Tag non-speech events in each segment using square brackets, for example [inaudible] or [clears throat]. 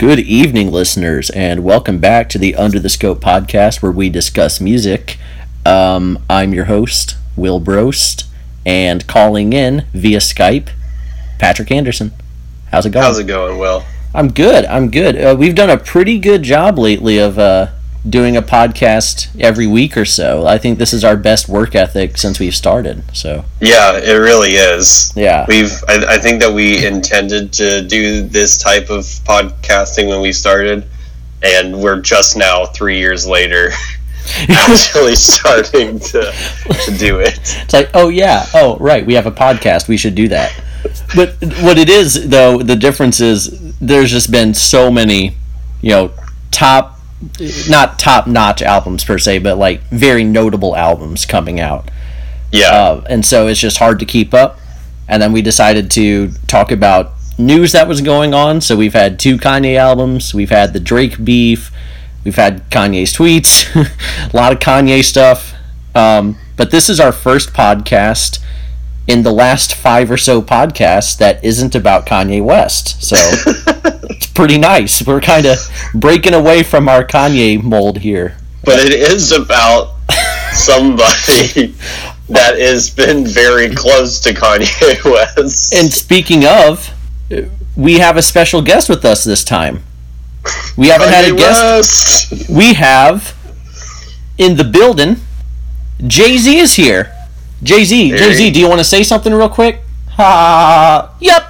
Good evening, listeners, and welcome back to the Under the Scope podcast where we discuss music. Um, I'm your host, Will Brost, and calling in via Skype, Patrick Anderson. How's it going? How's it going, Will? I'm good. I'm good. Uh, we've done a pretty good job lately of uh, doing a podcast every week or so. I think this is our best work ethic since we've started. So Yeah, it really is. yeah, We've I, I think that we intended to do this type of podcasting when we started and we're just now 3 years later [laughs] actually starting to to do it. It's like, oh yeah, oh right, we have a podcast. We should do that. But what it is, though, the difference is there's just been so many, you know, top, not top notch albums per se, but like very notable albums coming out, Yeah. uh, and so it's just hard to keep up. And then we decided to talk about news that was going on. So we've had two Kanye albums, we've had the Drake beef, we've had Kanye's tweets, [laughs] a lot of Kanye stuff. Um, but this is our first podcast in the last five or so podcasts that isn't about Kanye West. So [laughs] pretty nice. We're kind of breaking away from our Kanye mold here. but it is about [laughs] somebody that has been very close to Kanye [laughs] West. And speaking of, we have a special guest with us this time. We haven't had a guest. West. We have in the building. Jay Z is here. Jay Z, Jay Z, do you want to say something real quick? [laughs] Ha! Yep.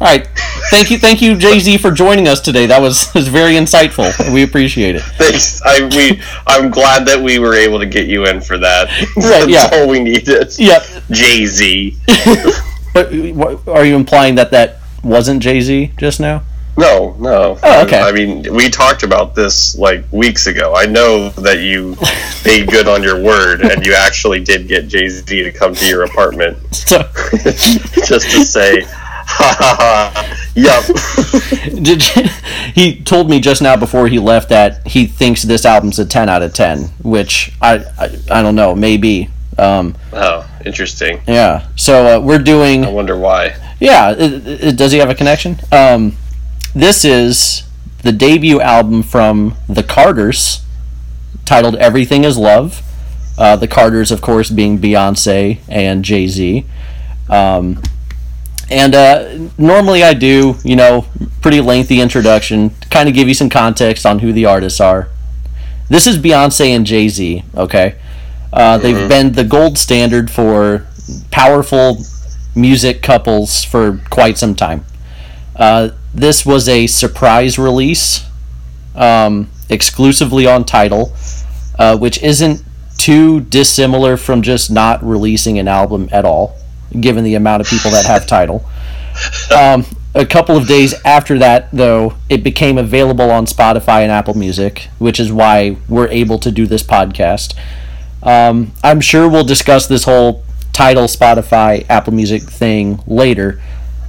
All right. Thank you, thank you, Jay Z, for joining us today. That was [laughs] was very insightful. We appreciate it. Thanks. I we I'm glad that we were able to get you in for that. [laughs] Right, That's yeah. all we needed. Yep. Jay Z. [laughs] But what, are you implying that that wasn't Jay Z just now? No, no. Oh, okay. I mean, we talked about this like weeks ago. I know that you made good on your word, and you actually did get Jay Z to come to your apartment So, just to say, ha ha ha. Yup. [laughs] did you, he told me just now before he left that he thinks this album's a ten out of ten, which I I, I don't know, maybe. Um, Oh, interesting. yeah. So uh, we're doing. I wonder why. Yeah, it, it, does he have a connection? Um, this is the debut album from the Carters, titled "Everything Is Love." Uh, the Carters, of course, being Beyonce and Jay Z. Um, and uh, normally I do, you know, pretty lengthy introduction, kind of give you some context on who the artists are. This is Beyonce and Jay Z, okay? Uh, they've been the gold standard for powerful music couples for quite some time. Uh, this was a surprise release, um, exclusively on Tidal, uh, which isn't too dissimilar from just not releasing an album at all, given the amount of people that have Tidal. Um, a couple of days after that, though, it became available on Spotify and Apple Music, which is why we're able to do this podcast. Um, I'm sure we'll discuss this whole Tidal Spotify Apple Music thing later,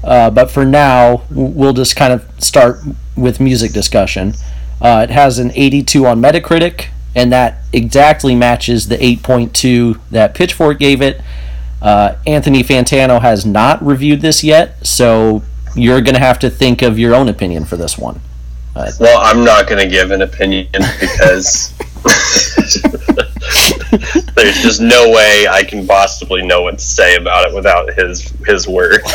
uh, but for now we'll just kind of start with music discussion. Uh, it has an 82 on Metacritic, and that exactly matches the 8.2 that Pitchfork gave it. Uh, Anthony Fantano has not reviewed this yet, so you're gonna have to think of your own opinion for this one. Well, I'm not going to give an opinion because [laughs] there's just no way I can possibly know what to say about it without his his word. [laughs]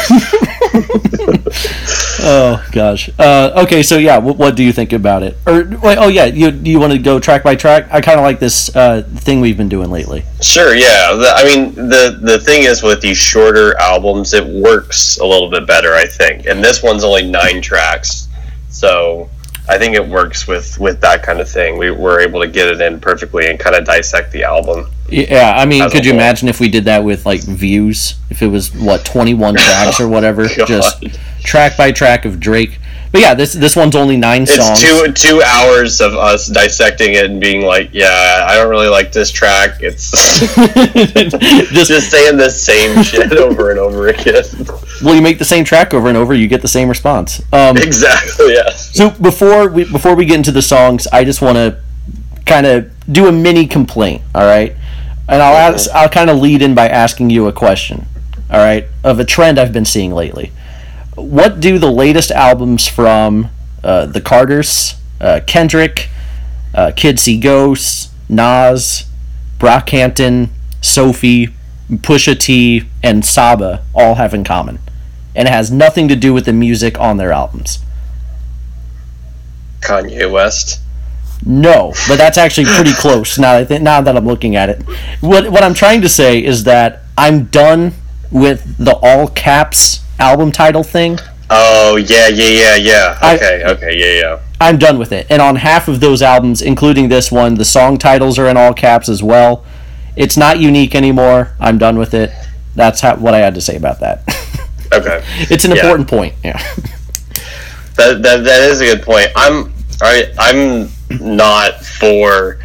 Oh gosh. Uh, okay, so yeah, what, what do you think about it? Or wait, oh yeah, you you want to go track by track? I kind of like this uh, thing we've been doing lately. Sure, yeah. The, I mean, the the thing is with these shorter albums, it works a little bit better, I think. And this one's only nine tracks, so I think it works with with that kind of thing. We were able to get it in perfectly and kind of dissect the album. Yeah, I mean, could you whole. imagine if we did that with like views? If it was what twenty one tracks or whatever, [laughs] oh God. just track by track of Drake. But yeah, this this one's only nine songs. It's two two hours of us dissecting it and being like, yeah, I don't really like this track. It's [laughs] [laughs] Just- just saying the same [laughs] shit over and over again. well, you make the same track over and over, you get the same response. Um, exactly. Yeah. So before we before we get into the songs, I just want to kind of do a mini complaint. All right, and I'll ask, I'll kind of lead in by asking you a question. All right, of a trend I've been seeing lately. What do the latest albums from uh, the Carters, uh, Kendrick, uh, Kids See Ghosts, Nas, Brockhampton, Sophie, Pusha T, and Saba all have in common, and it has nothing to do with the music on their albums. Kanye West. No, but that's actually pretty [laughs] close. Now, I think, now that I'm looking at it, what what I'm trying to say is that I'm done with the all caps album title thing. Oh yeah, yeah, yeah, yeah. I- Okay, okay, yeah, yeah. I'm done with it. And on half of those albums, including this one, the song titles are in all caps as well. It's not unique anymore. I'm done with it. That's how, what I had to say about that. [laughs] Okay. it's an Yeah. important point. Yeah. That, that that is a good point. I'm I I'm not for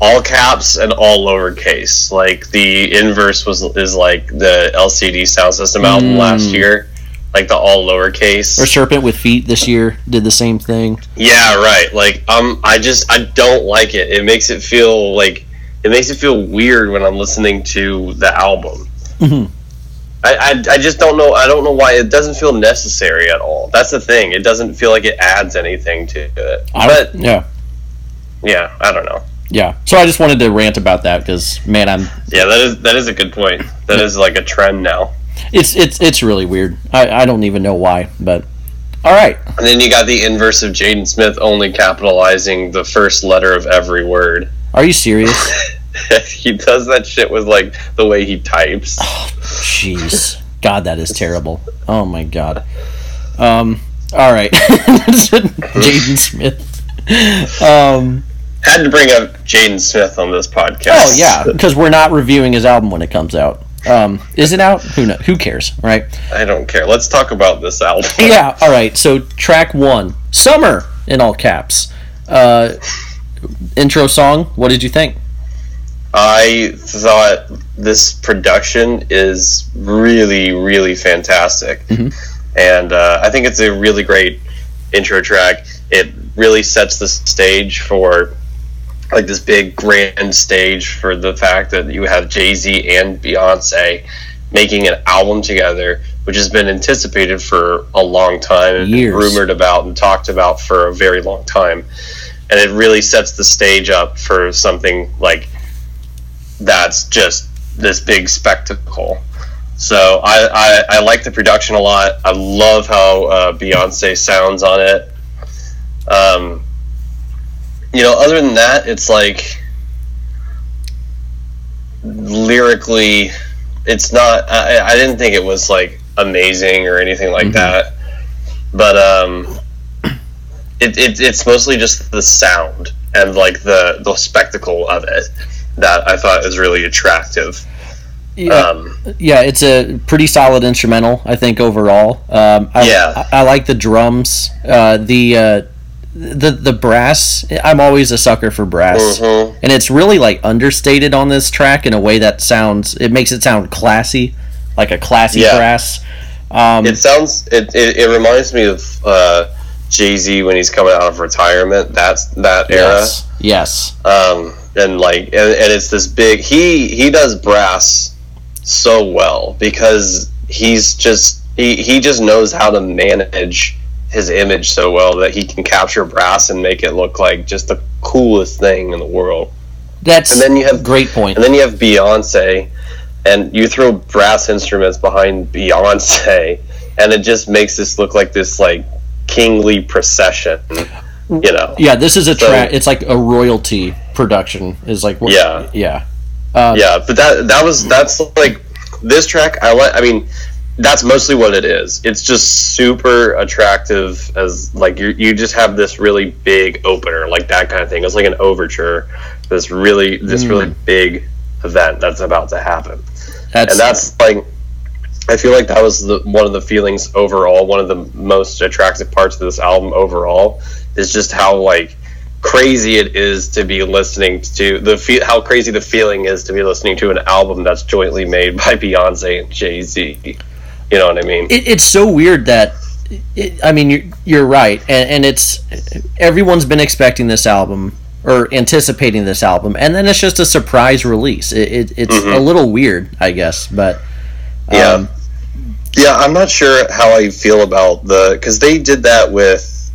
all caps and all lowercase. Like the inverse was is like the LCD Soundsystem album Mm. last year, like the all lowercase. Or Serpent with Feet this year did the same thing. Yeah, right. Like um, I just I don't like it. It makes it feel like it makes it feel weird when I'm listening to the album. Mhm. I, I, I just don't know. I don't know why it doesn't feel necessary at all. That's the thing. It doesn't feel like it adds anything to it. I- But yeah, yeah, I don't know. Yeah. So I just wanted to rant about that because man, I'm Yeah, that is that is a good point. That is like a trend now. it's it's it's really weird. I I don't even know why, but all right. And then you got the inverse of Jaden Smith only capitalizing the first letter of every word. Are you serious? [laughs] he does that shit with like the way he types. Jeez, God, that is terrible. Oh my God. Um. All right, [laughs] [laughs] Jaden Smith. Um. Had to bring up Jaden Smith on this podcast. Oh yeah, because we're not reviewing his album when it comes out. Um. Is it out? Who knows? Who cares, right? I don't care. Let's talk about this album. Yeah. All right. So track one, "Summer" in all caps. Uh, intro song. What did you think? I thought this production is really, really fantastic. Mhm. And uh, I think it's a really great intro track. It really sets the stage for like this big grand stage for the fact that you have Jay Z and Beyonce making an album together, which has been anticipated for a long time and Years. rumored about and talked about for a very long time. And it really sets the stage up for something like that's just this big spectacle. So I, I, I like the production a lot. I love how uh, Beyonce sounds on it. Um, you know, other than that, it's like lyrically, it's not. I, I didn't think it was like amazing or anything like Mhm. that, but um, it, it it's mostly just the sound and like the the spectacle of it that I thought is really attractive. Yeah. Um, yeah, it's a pretty solid instrumental, I think overall. Um, I, Yeah. I, I like the drums, uh, the uh, the the brass. I'm always a sucker for brass, mhm. and it's really like understated on this track in a way that sounds. It makes it sound classy, like a classy Yeah. brass. Um, It sounds. It, it, it reminds me of uh, Jay Z when he's coming out of retirement. That's that era. yes, yes, Um, and like, and, and it's this big. He he does brass so well because he's just he he just knows how to manage his image so well that he can capture brass and make it look like just the coolest thing in the world. that's And then you have great point. And then you have Beyonce, and you throw brass instruments behind Beyonce, and it just makes this look like this like kingly procession. You know? yeah, this is a So- track. It's like a royalty production. Is like Yeah. yeah. Um, Yeah, but that that was that's like this track. I like. I mean, that's mostly what it is. It's just super attractive as like you you just have this really big opener, like that kind of thing. It's like an overture. This really this Mm. really big event that's about to happen. that's, and that's like I feel like that was the, one of the feelings overall. One of the most attractive parts of this album overall is just how like crazy it is to be listening to the fe- how crazy the feeling is to be listening to an album that's jointly made [laughs] by Beyonce and Jay Z. You know what I mean? it, it's so weird that it, I mean you're, you're right and, and it's everyone's been expecting this album or anticipating this album and then it's just a surprise release it, it, it's Mhm. a little weird I guess but Yeah. um, Yeah, I'm not sure how I feel about the because they did that with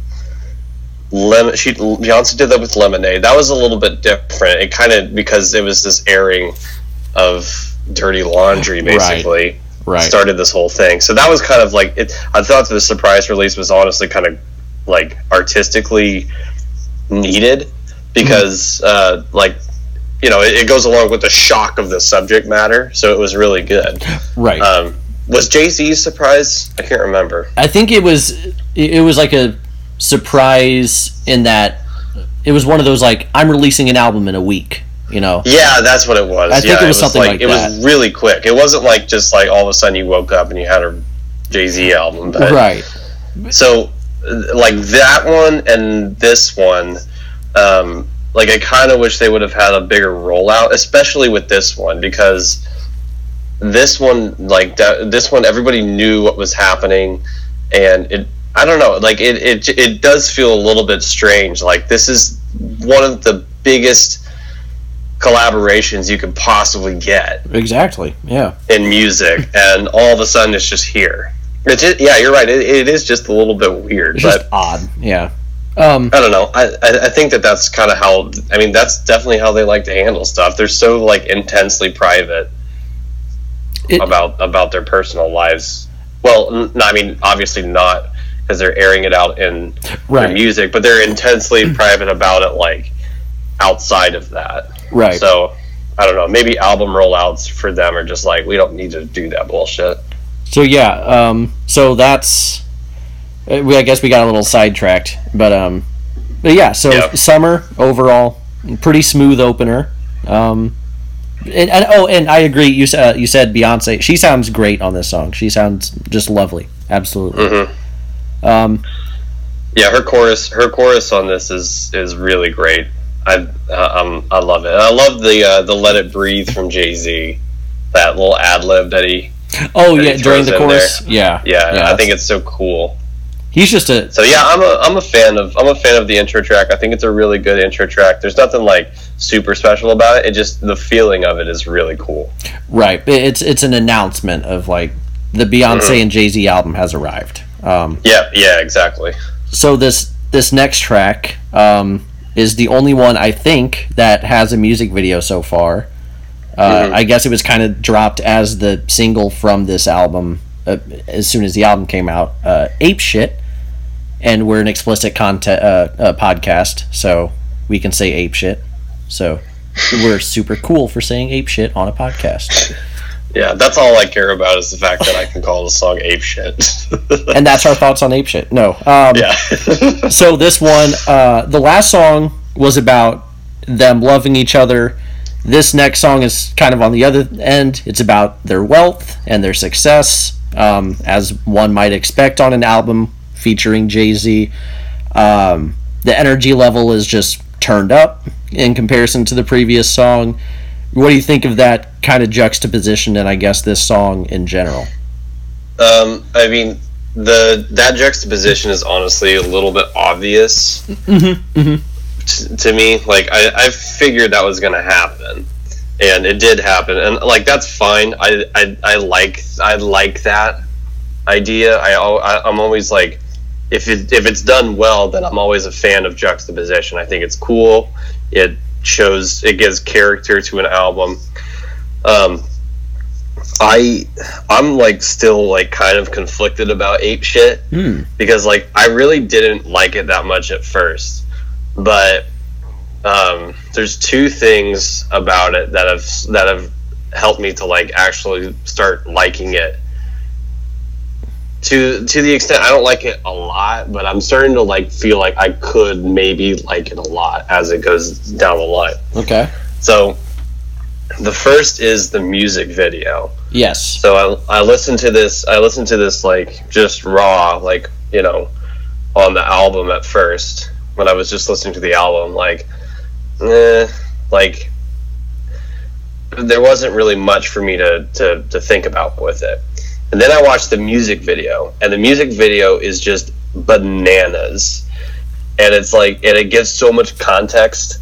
lemon. She Beyonce did that with Lemonade. That was a little bit different. It kind of because it was this airing of dirty laundry, basically. Right. Started this whole thing. So that was kind of like it. I thought the surprise release was honestly kind of like artistically needed because uh, like you know it, it goes along with the shock of the subject matter. So it was really good. Right. Um, was Jay Z's surprise? I can't remember. I think it was it was like a surprise in that it was one of those like I'm releasing an album in a week. You know. Yeah, that's what it was. I think yeah, it was something like it was really quick. It wasn't like just like all of a sudden you woke up and you had a Jay Z album. But, Right. So, like that one and this one, um, like I kind of wish they would have had a bigger rollout, especially with this one because this one, like that, this one, everybody knew what was happening, and it. I don't know, like it, it, it does feel a little bit strange. Like this is one of the biggest collaborations you could possibly get Exactly. Yeah. in music, [laughs] and all of a sudden it's just here. It's just, yeah, you're right. It, it is just a little bit weird, It's but just odd. Yeah. Um. I don't know. I, I, I think that that's kind of how. I mean, that's definitely how they like to handle stuff. They're so like intensely private It- about about their personal lives. Well, n- I mean, obviously not because they're airing it out in Right. their music, but they're intensely [clears throat] private about it, like outside of that. Right. So I don't know. Maybe album rollouts for them are just like we don't need to do that bullshit. So yeah, um, so that's uh, we. I guess we got a little sidetracked, but um, but yeah. So Yeah. summer overall, pretty smooth opener. Um, and, and oh, and I agree. You said you said Beyonce. She sounds great on this song. She sounds just lovely. Absolutely. Mm-hmm. Um, Yeah, her chorus, her chorus on this is is really great. I um I love it. I love the uh, the "Let It Breathe" from Jay Z. That little ad lib that he, oh That he yeah, during the in chorus. Yeah, yeah, I think it's so cool. he's just a So yeah, I'm a I'm a fan of I'm a fan of the intro track. I think it's a really good intro track. There's nothing like super special about it. It just the feeling of it is really cool. right. It's it's an announcement of like the Beyonce and Jay Z album has arrived. Um, Yeah, yeah, exactly. so this this next track um, is the only one I think that has a music video so far. Uh, Mhm. I guess it was kind of dropped as the single from this album uh, as soon as the album came out. Uh, Ape shit, and we're an explicit content uh, uh, podcast, so we can say ape shit. So we're super cool for saying ape shit on a podcast, [laughs] Yeah, that's all I care about is the fact that I can call the song "Ape Shit." and that's our thoughts on ape shit. No, um, yeah. [laughs] so this one uh, the last song was about them loving each other this next song is kind of on the other end it's about their wealth and their success um, as one might expect on an album featuring jay-z um, the energy level is just turned up in comparison to the previous song what do you think of that kind of juxtaposition and i guess this song in general Um, I mean, the that juxtaposition is honestly a little bit obvious mm-hmm. t- to me. Like, I, I figured that was going to happen, and it did happen, and like that's fine. I, I, I like I like that idea. i, I i'm always like, if it if it's done well, then I'm always a fan of juxtaposition. I think it's cool. It shows it gives character to an album. Um, I I'm like still like kind of conflicted about ape shit Hmm. because like I really didn't like it that much at first, but um, there's two things about it that have that have helped me to like actually start liking it. To to the extent I don't like it a lot, but I'm starting to like feel like I could maybe like it a lot as it goes down the line. okay So the first is the music video. yes So I, I listened to this. I listened to this like just raw, like you know, on the album at first when I was just listening to the album. Like, eh, like there wasn't really much for me to, to to think about with it. And then I watched the music video, and the music video is just bananas. And it's like, and it gives so much context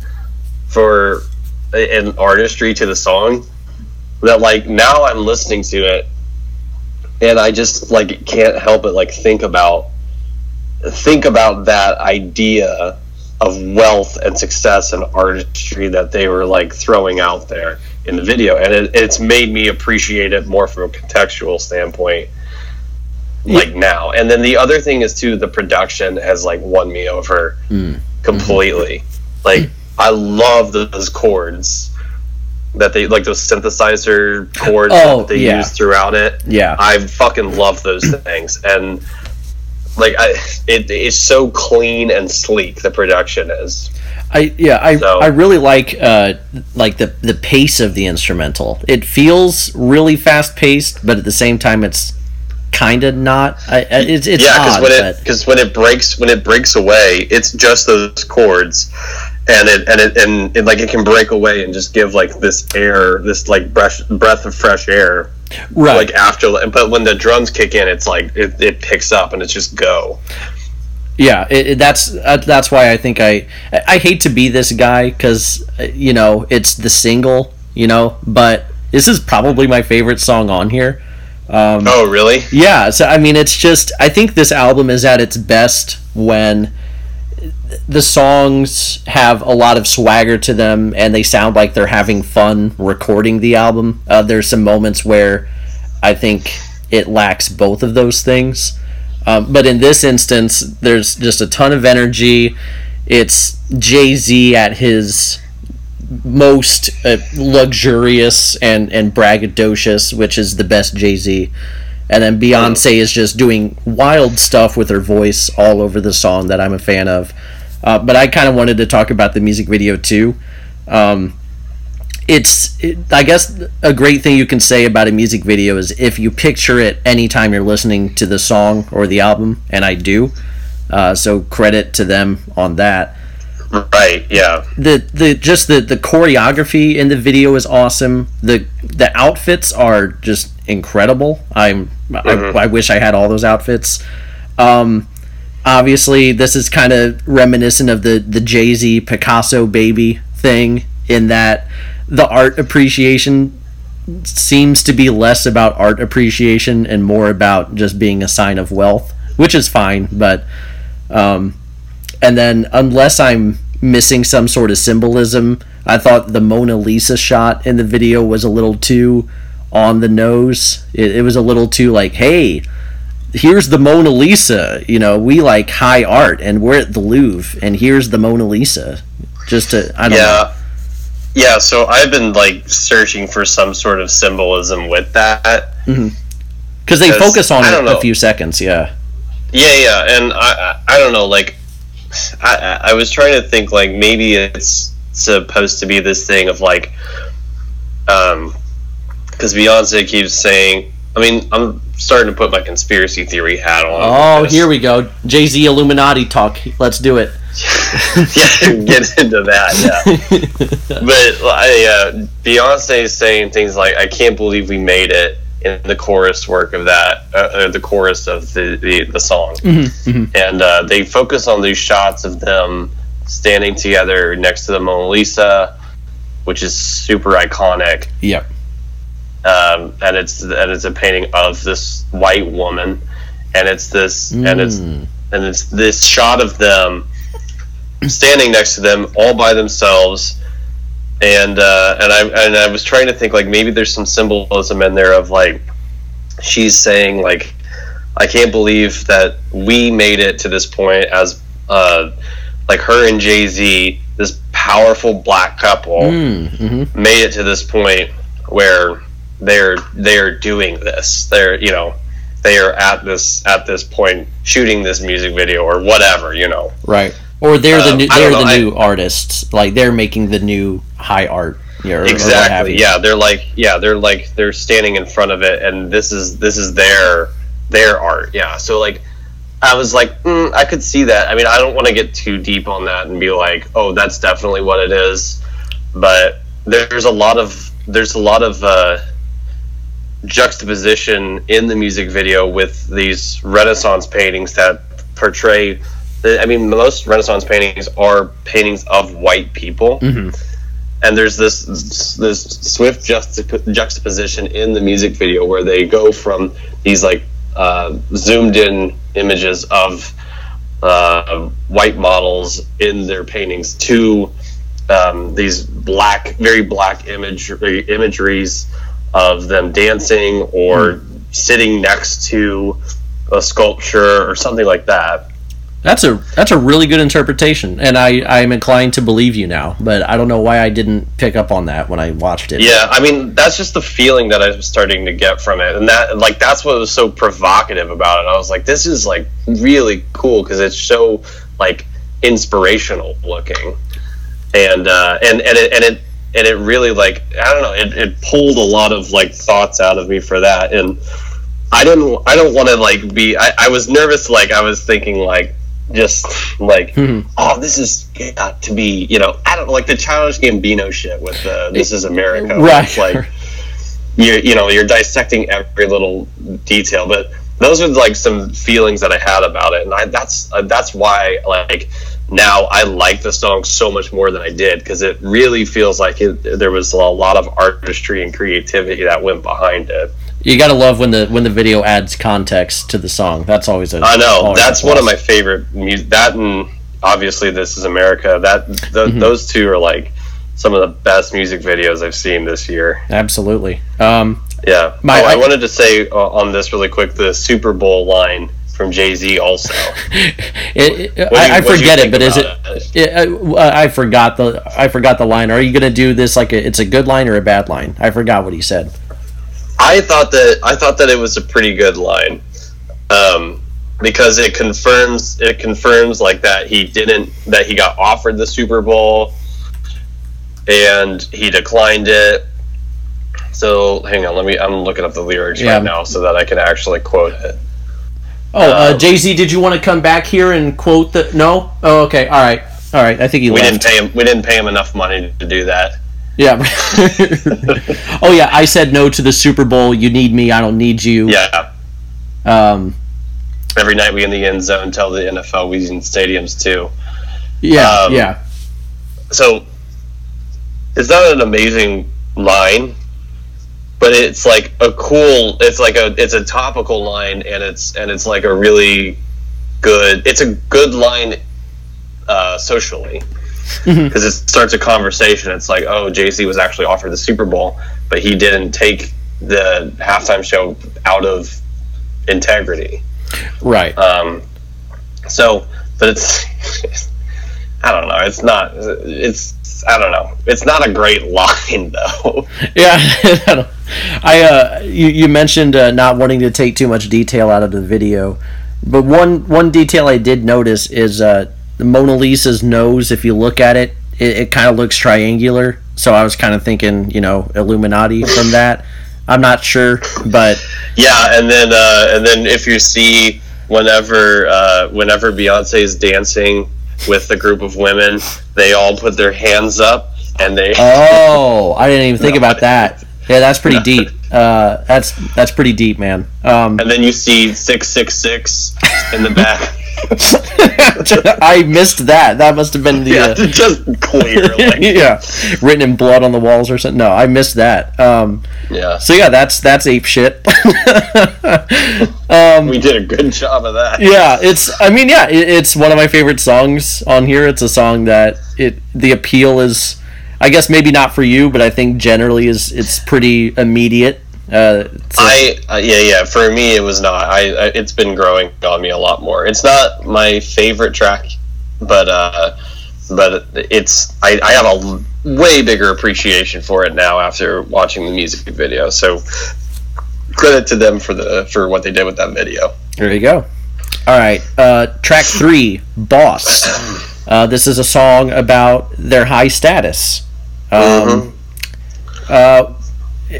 for an artistry to the song that like now I'm listening to it and I just like can't help but like think about think about that idea of wealth and success and artistry that they were like throwing out there in the video, and it, it's made me appreciate it more from a contextual standpoint. Like now, and then the other thing is too, the production has like won me over Mm. completely. Like I love those chords that they like those synthesizer chords Oh, that they yeah. use throughout it. Yeah. I fucking love those things, and like I, it, it's so clean and sleek. The production is. I yeah, I, So- I really like uh like the the pace of the instrumental. It feels really fast paced, but at the same time it's kind of not. I, it's it's yeah, because when it because when it breaks when it breaks away, it's just those chords, and it and it and it, like it can break away and just give like this air, this like breath breath of fresh air. Right. Like after, but when the drums kick in, it's like it, it picks up and it's just go. yeah, it, it- that's uh, that's why I think I I hate to be this guy because you know it's the single, you know, but this is probably my favorite song on here. Um, Oh, really? Yeah, so I mean, it's just I think this album is at its best when the songs have a lot of swagger to them and they sound like they're having fun recording the album. Uh, there's some moments where I think it lacks both of those things. Um, but in this instance, there's just a ton of energy. It's Jay Z at his most uh, luxurious and, and braggadocious, which is the best Jay Z. And then Beyonce is just doing wild stuff with her voice all over the song that I'm a fan of. Uh, but I kind of wanted to talk about the music video too. Um, it's, it, I guess, a great thing you can say about a music video is if you picture it anytime you're listening to the song or the album, and I do. Uh, so credit to them on that Right. Yeah. the the just the the choreography in the video is awesome. The the outfits are just incredible. I'm I, I wish I had all those outfits. Um, obviously, this is kind of reminiscent of the the Jay Z Picasso baby thing in that the art appreciation seems to be less about art appreciation and more about just being a sign of wealth, which is fine. But um, and then unless I'm missing some sort of symbolism, I thought the Mona Lisa shot in the video was a little too on the nose. It, it was a little too like, hey, here's the Mona Lisa. You know, we like high art, and we're at the Louvre, and here's the Mona Lisa. Just to, I don't know. Yeah. Yeah. So I've been like searching for some sort of symbolism with that. Because they focus on it don't a few seconds. Yeah. Yeah, yeah, and I, I, I don't know, like, I I was trying to think, like, maybe it's supposed to be this thing of like, um, because Beyonce keeps saying, I mean, I'm starting to put my conspiracy theory hat on. Oh, here we go. Jay Z Illuminati talk. Let's do it. [laughs] yeah, [laughs] get into that, yeah. [laughs] but I, uh, Beyonce is saying things like, "I can't believe we made it." In the chorus work of that, uh, the chorus of the the, the song, and uh, they focus on these shots of them standing together next to the Mona Lisa, which is super iconic. Yep. Um, and it's and it's a painting of this white woman, and it's this and it's Mm. and it's this shot of them standing next to them all by themselves and uh, and I and I was trying to think like maybe there's some symbolism in there of like she's saying like I can't believe that we made it to this point as uh, like her and Jay Z this powerful black couple Mm, mhm. made it to this point where they're they're doing this they're you know they are at this at this point shooting this music video or whatever you know Right. Or they're the Um, new, they're the I- new artists. Like they're making the new high art. Or, or exactly you. yeah they're like yeah they're like they're standing in front of it and this is this is their their art yeah so like i was like mm, i could see that i mean i don't want to get too deep on that and be like oh that's definitely what it is but there's a lot of there's a lot of uh juxtaposition in the music video with these renaissance paintings that portray I mean, most Renaissance paintings are paintings of white people, Mhm. and there's this this swift juxtap- juxtaposition in the music video where they go from these like uh, zoomed in images of uh, white models in their paintings to um, these black, very black image imageries of them dancing or mm. sitting next to a sculpture or something like that. That's a that's a really good interpretation, and I I'm inclined to believe you now. But I don't know why I didn't pick up on that when I watched it. Yeah, I mean that's just the feeling that I was starting to get from it, and that like that's what was so provocative about it. I was like, this is like really cool because it's so like inspirational looking, and uh, and and it and it and it really like I don't know, it, it pulled a lot of like thoughts out of me for that, and I didn't I don't want to like be I, I was nervous like I was thinking like just like, mm-hmm. oh, this is got to be, you know, I don't know, like the Childish Gambino shit with the "This Is America." Right. It's like you're, you know, you're dissecting every little detail, but those are like some feelings that I had about it, and I, that's uh, that's why like now I like the song so much more than I did because it really feels like it, there was a lot of artistry and creativity that went behind it. You gotta love when the when the video adds context to the song. That's always a. I know that's one of my favorite music. That and obviously "This Is America." That the, mm-hmm. those two are like some of the best music videos I've seen this year. Absolutely. Um, yeah. My, oh, I, I, wanted to say uh, on this really quick the Super Bowl line from Jay Z also. [laughs] it, it, I, I forget it, but is it? it uh, I forgot the I forgot the line. Are you gonna do this like a, it's a good line or a bad line? I forgot what he said. I thought that I thought that it was a pretty good line, um, because it confirms it confirms like that he didn't that he got offered the Super Bowl, and he declined it. So hang on, let me. I'm looking up the lyrics yeah. right now so that I can actually quote it. Oh, uh, uh, Jay Z, did you want to come back here and quote the? No. Oh, okay. All right. All right. I think he. We left. didn't pay him. We didn't pay him enough money to do that. Yeah. [laughs] oh yeah, I said no to the Super Bowl. You need me. I don't need you. Yeah. Um. Every night we in the end zone tell the NFL we in stadiums too. Yeah. Um, yeah. So it's not an amazing line, but it's like a cool. It's like a it's a topical line, and it's and it's like a really good. It's a good line uh, socially because mm-hmm. it starts a conversation. It's like, oh, Jay Z was actually offered the Super Bowl, but he didn't take the halftime show out of integrity. Right. Um. So, but it's, [laughs] I don't know. It's not. It's I don't know. It's not a great [laughs] line though. Yeah. [laughs] I [laughs] uh, you, you mentioned uh, not wanting to take too much detail out of the video, but one one detail I did notice is uh the Mona Lisa's nose, if you look at it, it, it kind of looks triangular. So I was kind of thinking, you know, Illuminati from [laughs] that. I'm not sure, but yeah. And then, uh, and then if you see whenever, uh, whenever Beyonce is dancing with the group of women, they all put their hands up and they. Oh, I didn't even think [laughs] no, about that. Yeah, that's pretty no. deep. Uh, that's that's pretty deep, man. Um, and then you see six six six in the back. [laughs] I missed that. That must have been the yeah, uh, just clear, [laughs] like. yeah, written in blood on the walls or something. No, I missed that. Um, yeah. So yeah, that's that's ape shit. [laughs] um, we did a good job of that. Yeah, it's. I mean, yeah, it, it's one of my favorite songs on here. It's a song that it the appeal is. I guess maybe not for you, but I think generally is it's pretty immediate uh, I uh, yeah yeah for me it was not I, I, it's been growing on me a lot more. It's not my favorite track, but uh, but it's I, I have a way bigger appreciation for it now after watching the music video. So credit to them for the for what they did with that video. There you go. All right, uh, track three, "Boss." Uh, this is a song about their high status. Um, mm-hmm. uh,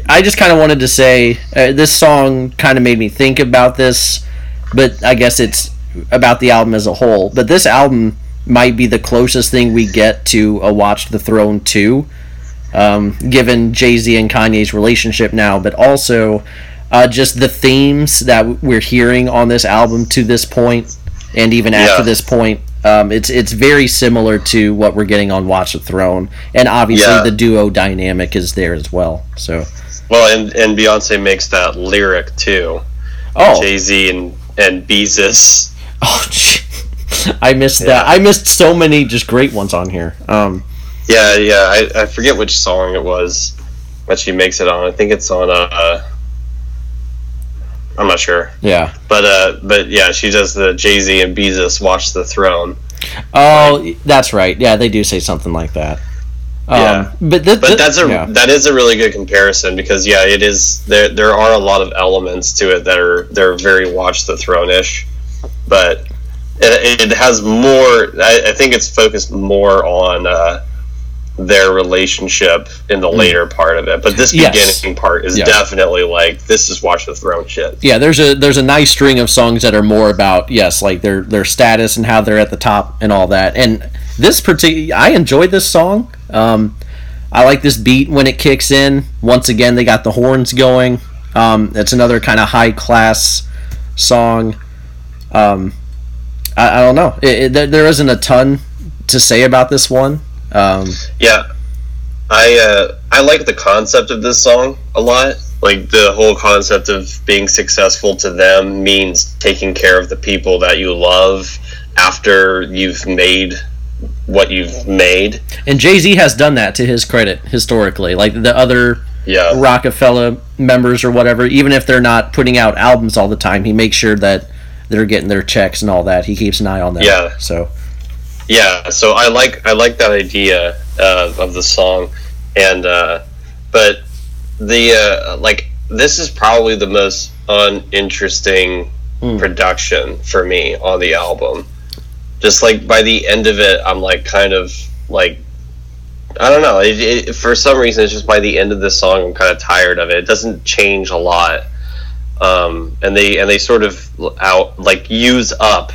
I just kind of wanted to say uh, this song kind of made me think about this, but I guess it's about the album as a whole. But this album might be the closest thing we get to a Watch the Throne 2, um, given Jay Z and Kanye's relationship now, but also uh, just the themes that we're hearing on this album to this point, and even after yeah. this point. Um, it's it's very similar to what we're getting on Watch the Throne, and obviously yeah. the duo dynamic is there as well. So well, and and Beyonce makes that lyric too. Oh, Jay Z and and Beezus. [laughs] Oh, I missed Yeah. that. I missed so many just great ones on here. Um, Yeah, yeah. I, I forget which song it was that she makes it on. I think it's on uh I'm not sure. yeah. But uh but yeah, she does the Jay Z and Beezus watch the throne. Oh, that's right. Yeah, they do say something like that. Um, Yeah. but th- But th- that's a yeah. that is a really good comparison because yeah, it is there there are a lot of elements to it that are they're very watch the throne ish. But it, it has more I, I think it's focused more on uh their relationship in the later part of it. But this Hmm. Yes. beginning part is Yeah. definitely like this is watch the throne shit. yeah, there's a there's a nice string of songs that are more about yes, like their their status and how they're at the top and all that. And this particular, I enjoyed this song. Um, I like this beat when it kicks in. Once again, they got the horns going. Um, it's another kind of high class song. Um, I, I don't know. It, it, there, there isn't a ton to say about this one. Um, Yeah, I uh, I like the concept of this song a lot. Like the whole concept of being successful to them means taking care of the people that you love after you've made what you've made. and Jay Z has done that to his credit historically. Like the other Yeah, Roc-A-Fella members or whatever, even if they're not putting out albums all the time, he makes sure that they're getting their checks and all that. He keeps an eye on that. Yeah. So yeah. So I like I like that idea uh, of the song, and uh, but the uh, like this is probably the most uninteresting Hmm. production for me on the album. Just like by the end of it, I'm like kind of like I don't know. It, it, for some reason, it's just by the end of this song, I'm kind of tired of it. It doesn't change a lot, um, and they and they sort of out like use up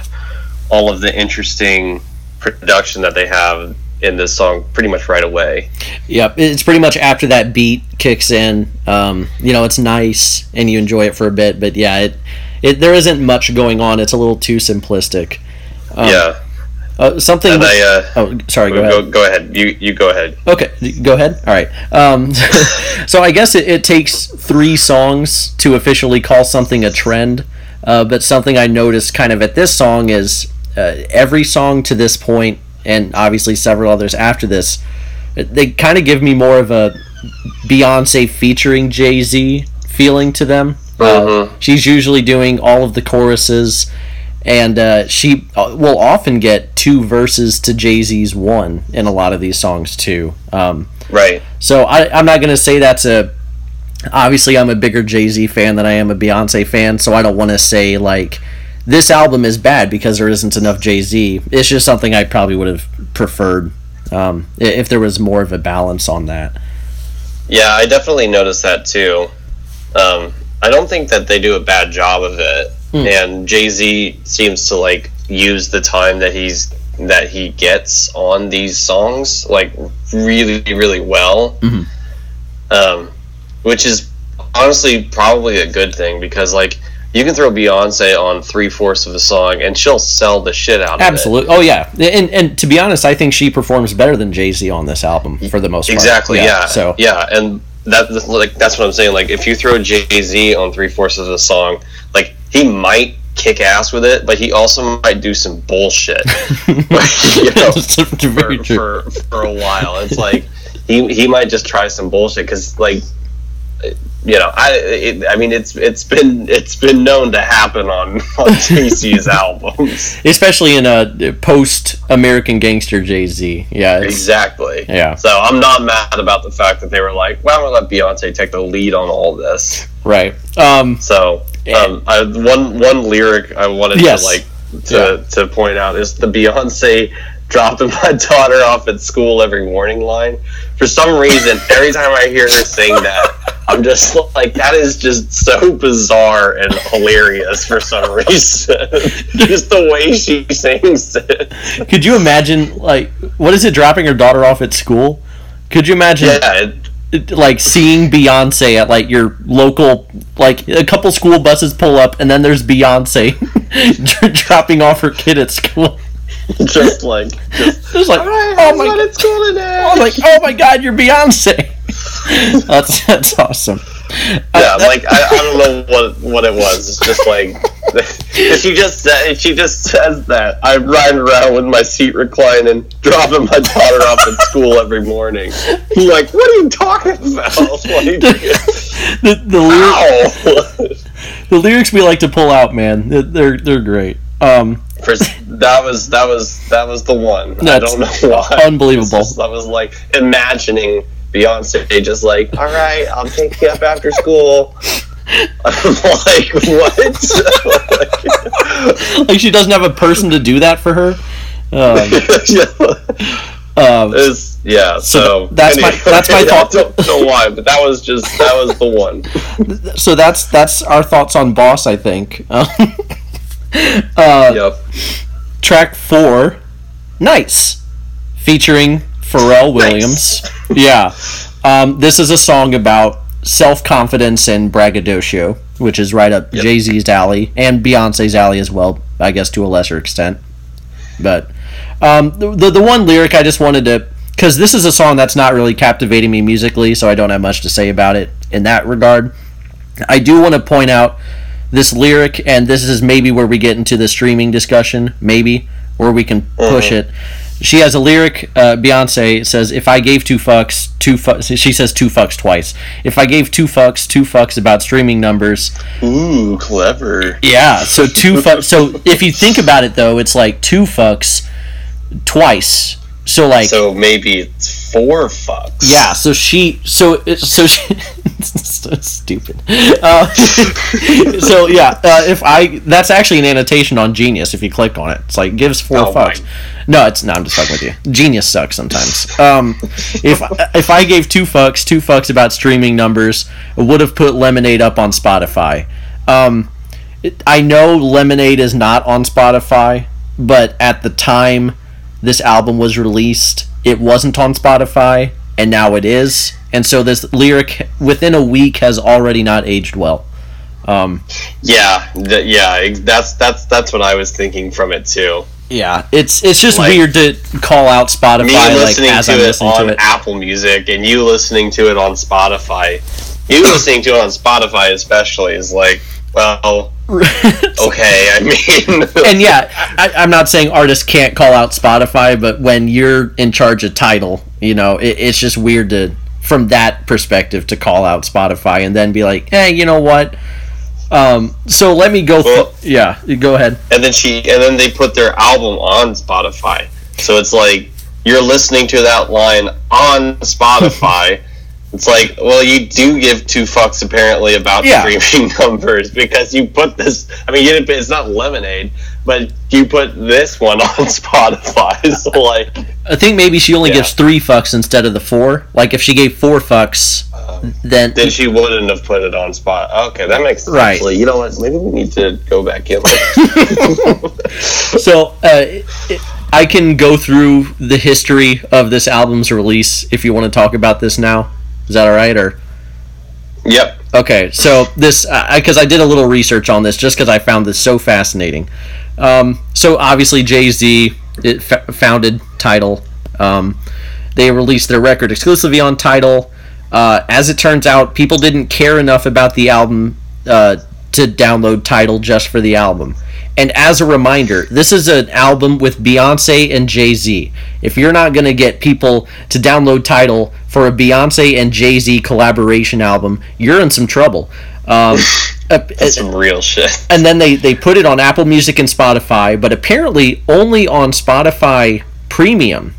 all of the interesting production that they have in this song pretty much right away. Yep, it's pretty much after that beat kicks in. Um, you know, it's nice and you enjoy it for a bit, but yeah, it, it there isn't much going on. It's a little too simplistic. Um, yeah, Uh, something. and I uh, oh, sorry. Go go, ahead. go, ahead. You you go ahead. Okay, go ahead. All right. Um, [laughs] so I guess it, it takes three songs to officially call something a trend. Uh, but something I noticed kind of at this song is uh, every song to this point, and obviously several others after this, they kind of give me more of a Beyonce featuring Jay Z feeling to them. Uh, Mhm. she's usually doing all of the choruses, and uh, she uh, will often get two verses to Jay Z's one in a lot of these songs too. Um, Right. so I, I'm not going to say that's a. Obviously, I'm a bigger Jay Z fan than I am a Beyonce fan, so I don't want to say like this album is bad because there isn't enough Jay Z. It's just something I probably would have preferred um, if there was more of a balance on that. Yeah, I definitely noticed that too. Um, I don't think that they do a bad job of it, Hmm. and Jay Z seems to like use the time that he's that he gets on these songs like really, really well. Mhm. Um, which is honestly probably a good thing because like you can throw Beyonce on three fourths of a song and she'll sell the shit out of it. Absolutely. Oh yeah. And and to be honest, I think she performs better than Jay Z on this album for the most part. Exactly. Yeah. So yeah, and that like that's what I'm saying. Like if you throw Jay Z on three fourths of the song, like he might kick ass with it, but he also might do some bullshit. [laughs] [laughs] you know, for, for for a while. It's like he he might just try some bullshit because like you know I it, I mean it's it's been it's been known to happen on on [laughs] Jay-Z's albums. Especially in a post American Gangster Jay Z. Yeah. Exactly. Yeah. So I'm not mad about the fact that they were like, "Well, I'm gonna let Beyonce take the lead on all this." Right. Um. So um, I, one one lyric I wanted Yes. to like to to point out is the Beyonce dropping [laughs] my daughter off at school every morning line. For some reason, every time I hear her sing that, I'm just like, that is just so bizarre and hilarious for some [laughs] reason. [laughs] just the way she sings it. Could you imagine like what is it dropping her daughter off at school? Could you imagine Yeah, it, like seeing Beyonce at like your local like a couple school buses pull up and then there's Beyonce dropping off her kid at school. [laughs] just like, just, [laughs] It's like Alright, oh my school today. I'm like oh my god you're Beyonce. [laughs] that's that's awesome. Yeah, like I, I don't know what what it was. It's just like if she just said if she just says that I'm riding around with my seat reclining, dropping my daughter off at school every morning. I'm like, what are you talking about? Like, the the, lyric, ow. the lyrics we like to pull out, man, they're they're, great. Um, that was that was that was the one. I don't know why. unbelievable. Just- I was like imagining Beyonce just like, all right, I'll take you up after school. I'm like, what? [laughs] like she doesn't have a person to do that for her. Um, [laughs] um, It's- yeah, so, that's my- that's my [laughs] I thought. don't know why, but that was just that was the one. so that's that's our thoughts on Boss. I think. Um, [laughs] uh, Yep. track four, Nice, featuring Pharrell Williams. Yeah, um, this is a song about self confidence and braggadocio, which is right up Yep. Jay Z's alley and Beyonce's alley as well, I guess to a lesser extent. But um, the, the the one lyric I just wanted to because this is a song that's not really captivating me musically, so I don't have much to say about it in that regard. I do want to point out this lyric, and this is maybe where we get into the streaming discussion, maybe where we can push it. She has a lyric. Uh, Beyonce says, "If I gave two fucks, two fucks." She says two fucks twice. If I gave two fucks, two fucks about streaming numbers. Ooh, clever. Yeah. So two [laughs] fucks. So if you think about it, though, it's like two fucks twice. So like So maybe it's four fucks. yeah, so she, so so she, [laughs] so stupid. Uh, [laughs] so yeah, uh, if I, that's actually an annotation on Genius. If you click on it, it's like gives four Oh my. fucks. No, it's no. I'm just fucking with you. Genius sucks sometimes. Um, if if I gave two fucks, two fucks about streaming numbers, would have put Lemonade up on Spotify. Um, it- I know Lemonade is not on Spotify, but at the time this album was released, it wasn't on Spotify, and now it is. And so this lyric within a week has already not aged well. Um, Yeah, th- yeah. That's that's that's what I was thinking from it too. yeah, it's it's just Like- weird to call out Spotify Me like listening as to I'm it listening on to it. Apple Music and you listening to it on Spotify. You listening to it on Spotify especially is like, well, [laughs] okay. I mean, [laughs] and yeah, I, I'm not saying artists can't call out Spotify, but when you're in charge of Tidal, you know, it, it's just weird to, from that perspective, to call out Spotify and then be like, hey, you know what? Um, so let me go. Well- yeah, go ahead. and then she and then they put their album on Spotify. So it's like you're listening to that line on Spotify. [laughs] it's like, well, you do give two fucks apparently about Yeah. streaming [laughs] numbers because you put this. I mean, you didn't. It's not Lemonade, but you put this one on [laughs] Spotify. So [laughs] like, I think maybe she only Yeah. gives three fucks instead of the four. Like if she gave four fucks, then then she wouldn't have put it on spot. Okay, that makes sense. Right. Actually, you know what? Maybe we need to go back in. so uh, it, I can go through the history of this album's release if you want to talk about this now. Is that all right or? yep. Okay, so this because I, did a little research on this just because I found this so fascinating. Um, so obviously Jay Z it f- founded Tidal. Um, they released their record exclusively on Tidal. Uh, as it turns out, people didn't care enough about the album uh, to download Tidal just for the album. And as a reminder, this is an album with Beyonce and Jay Z. If you're not going to get people to download Tidal for a Beyonce and Jay Z collaboration album, you're in some trouble. Um, [laughs] That's some real shit. and then they, they put it on Apple Music and Spotify, but apparently only on Spotify Premium.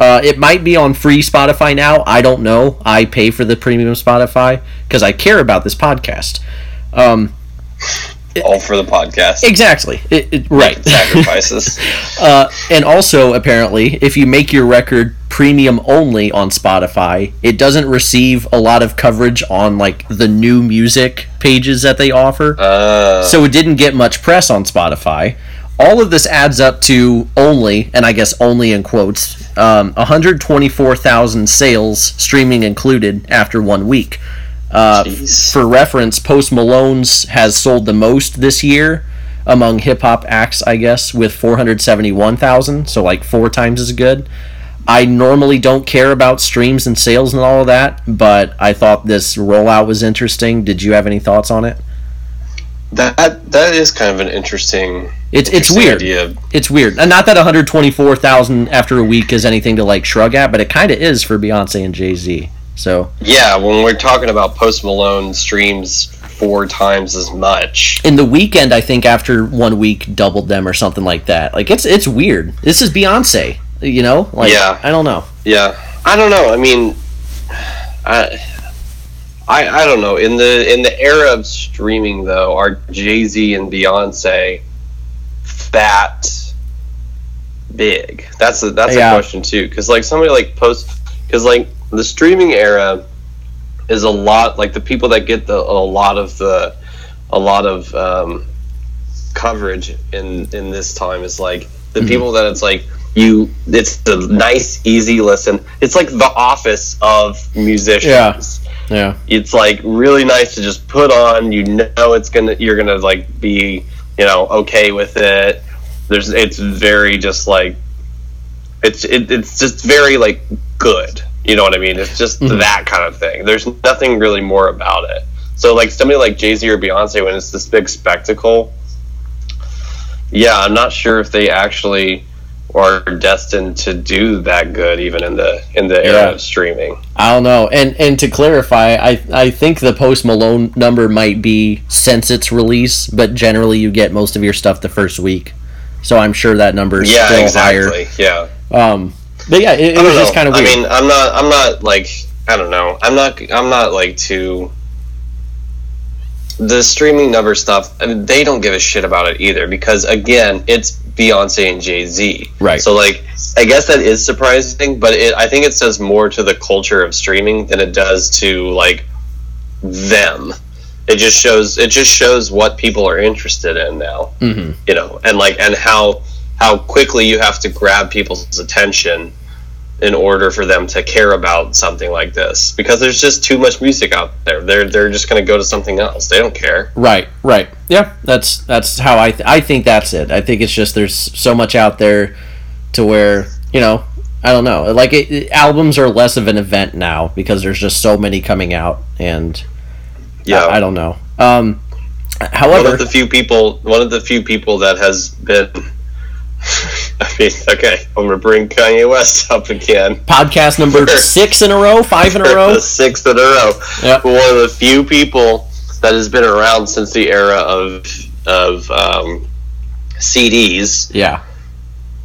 Uh, it might be on free Spotify now. I don't know. I pay for the premium Spotify because I care about this podcast. Um, All for the podcast. exactly. It, it, right. [laughs] Sacrifices. Uh, and also, apparently, if you make your record premium only on Spotify, it doesn't receive a lot of coverage on like the new music pages that they offer. Uh, so it didn't get much press on Spotify. All of this adds up to only, and I guess only in quotes, um, 124,000 sales, streaming included, after one week. Uh, for reference, Post Malone's has sold the most this year among hip hop acts, I guess, with 471,000, so like four times as good. I normally don't care about streams and sales and all of that, but I thought this rollout was interesting. Did you have any thoughts on it? That that is kind of an interesting. It's it's weird. idea. It's weird. And not that 124,000 after a week is anything to like shrug at, but it kind of is for Beyonce and Jay-Z. So, Yeah, when we're talking about Post Malone streams four times as much. in the Weeknd I think after one week doubled them or something like that. Like it's it's weird. This is Beyonce, you know? Like Yeah. I don't know. Yeah, I don't know. I mean, I, I, I don't know. In the in the era of streaming, though, are Jay Z and Beyonce that big? That's a that's Yeah. a question too. Because like somebody like post, because like the streaming era is a lot like the people that get the a lot of the a lot of um, coverage in in this time is like the Mhm. people that it's like you it's the nice easy listen. It's like the office of musicians. Yeah. Yeah. it's like really nice to just put on. You know it's gonna you're gonna like be you know okay with it. There's it's very just like it's it, it's just very like good you know what i mean it's just Mhm. that kind of thing there's nothing really more about it so like somebody like jay-z or beyonce when it's this big spectacle yeah i'm not sure if they actually are destined to do that good even in the in the era Yeah. of streaming I don't know. And and to clarify, I I think the Post Malone number might be since its release, but generally you get most of your stuff the first week. So I'm sure that number is yeah still exactly yeah higher. Um, but yeah, it, it was don't just kind of weird. I mean, I'm not. I'm not like. I don't know. I'm not. I'm not like too. The streaming number stuff. I mean, they don't give a shit about it either because again, it's Beyonce and Jay Z. Right. So like, I guess that is surprising, but it, I think it says more to the culture of streaming than it does to like them. It just shows. It just shows what people are interested in now hmm you know and like and how how quickly you have to grab people's attention in order for them to care about something like this because there's just too much music out there they're they're just going to go to something else they don't care Right, right. Yeah, that's that's how I th- I think that's it. I think it's just there's so much out there to where you know I don't know. Like it, it- albums are less of an event now because there's just so many coming out, and yeah I, I don't know. Um, however, one of the few people one of the few people that has been [laughs] I mean, okay, I'm gonna bring Kanye West up again. podcast number six in a row, five in a row. [laughs] the sixth in a row. Yep. One of the few people that has been around since the era of of um, CDs Yeah,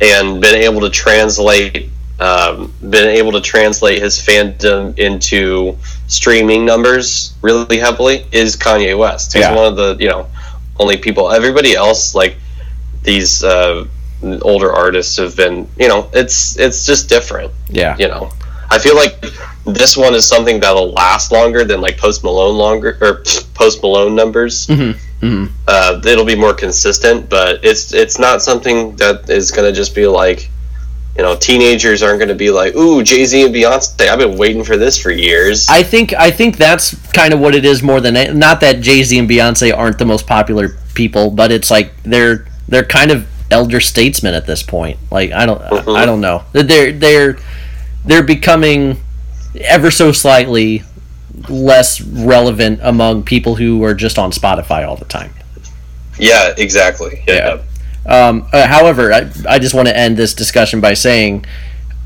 and been able to translate um, been able to translate his fandom into streaming numbers really heavily is Kanye West. He's Yeah. one of the you know only people. Everybody else like these uh, older artists have been you know it's it's just different. yeah, You know, I feel like this one is something that'll last longer than like Post Malone longer or Post Malone numbers hmm hmm uh, it'll be more consistent, but it's it's not something that is going to just be like, you know, teenagers aren't going to be like, ooh, Jay Z and Beyonce. I've been waiting for this for years. I think I think that's kind of what it is more than not that Jay Z and Beyonce aren't the most popular people, but it's like they're they're kind of elder statesmen at this point. Like I don't Mhm. I don't know they're they're they're becoming ever so slightly less relevant among people who are just on Spotify all the time. yeah, exactly. Yeah. Um, uh, however, I, I just want to end this discussion by saying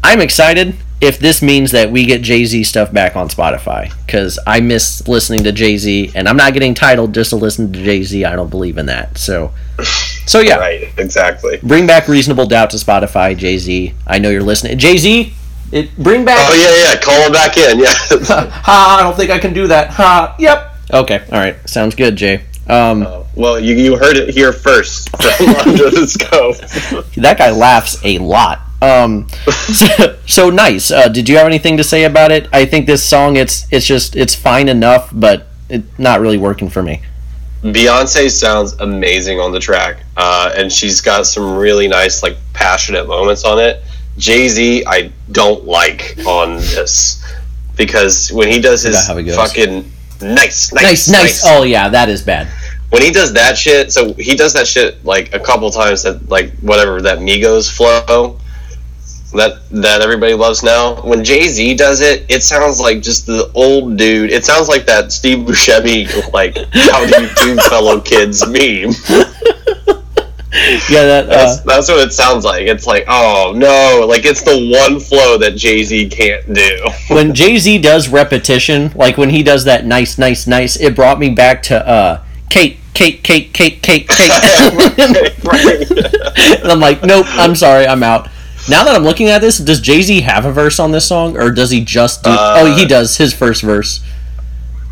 I'm excited if this means that we get Jay Z stuff back on Spotify because I miss listening to Jay Z, and I'm not getting Tidal just to listen to Jay Z. I don't believe in that. So, so yeah, Right. Exactly. bring back Reasonable Doubt to Spotify, Jay Z. I know you're listening, Jay Z. It bring back. Oh yeah, yeah. Call him back in. Yeah. [laughs] ha! I don't think I can do that. Ha! Yep. Okay. All right. Sounds good, Jay. Um, Oh, well, you, you heard it here first [laughs] from Under the Scope. [laughs] that guy laughs a lot. Um, so, [laughs] so nice. Uh, did you have anything to say about it? I think this song it's it's just it's fine enough, but it's not really working for me. Beyonce sounds amazing on the track, uh, and she's got some really nice, like, passionate moments on it. Jay Z, I don't like on this because when he does his Is that how it fucking nice, nice, Nice, nice. Oh yeah, that is bad. when he does that shit, so he does that shit like a couple times that like whatever that Migos flow. That that everybody loves now. When Jay Z does it, it sounds like just the old dude. It sounds like that Steve Buscemi like "How do you do, [laughs] fellow kids" meme. Yeah, that. That's, Uh, that's what it sounds like. It's like, oh no, like it's the one flow that Jay Z can't do. [laughs] when Jay Z does repetition, like when he does that nice, nice, nice, it brought me back to uh, Kate, Kate, Kate, Kate, Kate, Kate. [laughs] and I'm like, nope, I'm sorry, I'm out. Now that I'm looking at this, does Jay Z have a verse on this song, or does he just do? Uh, oh, he does his first verse.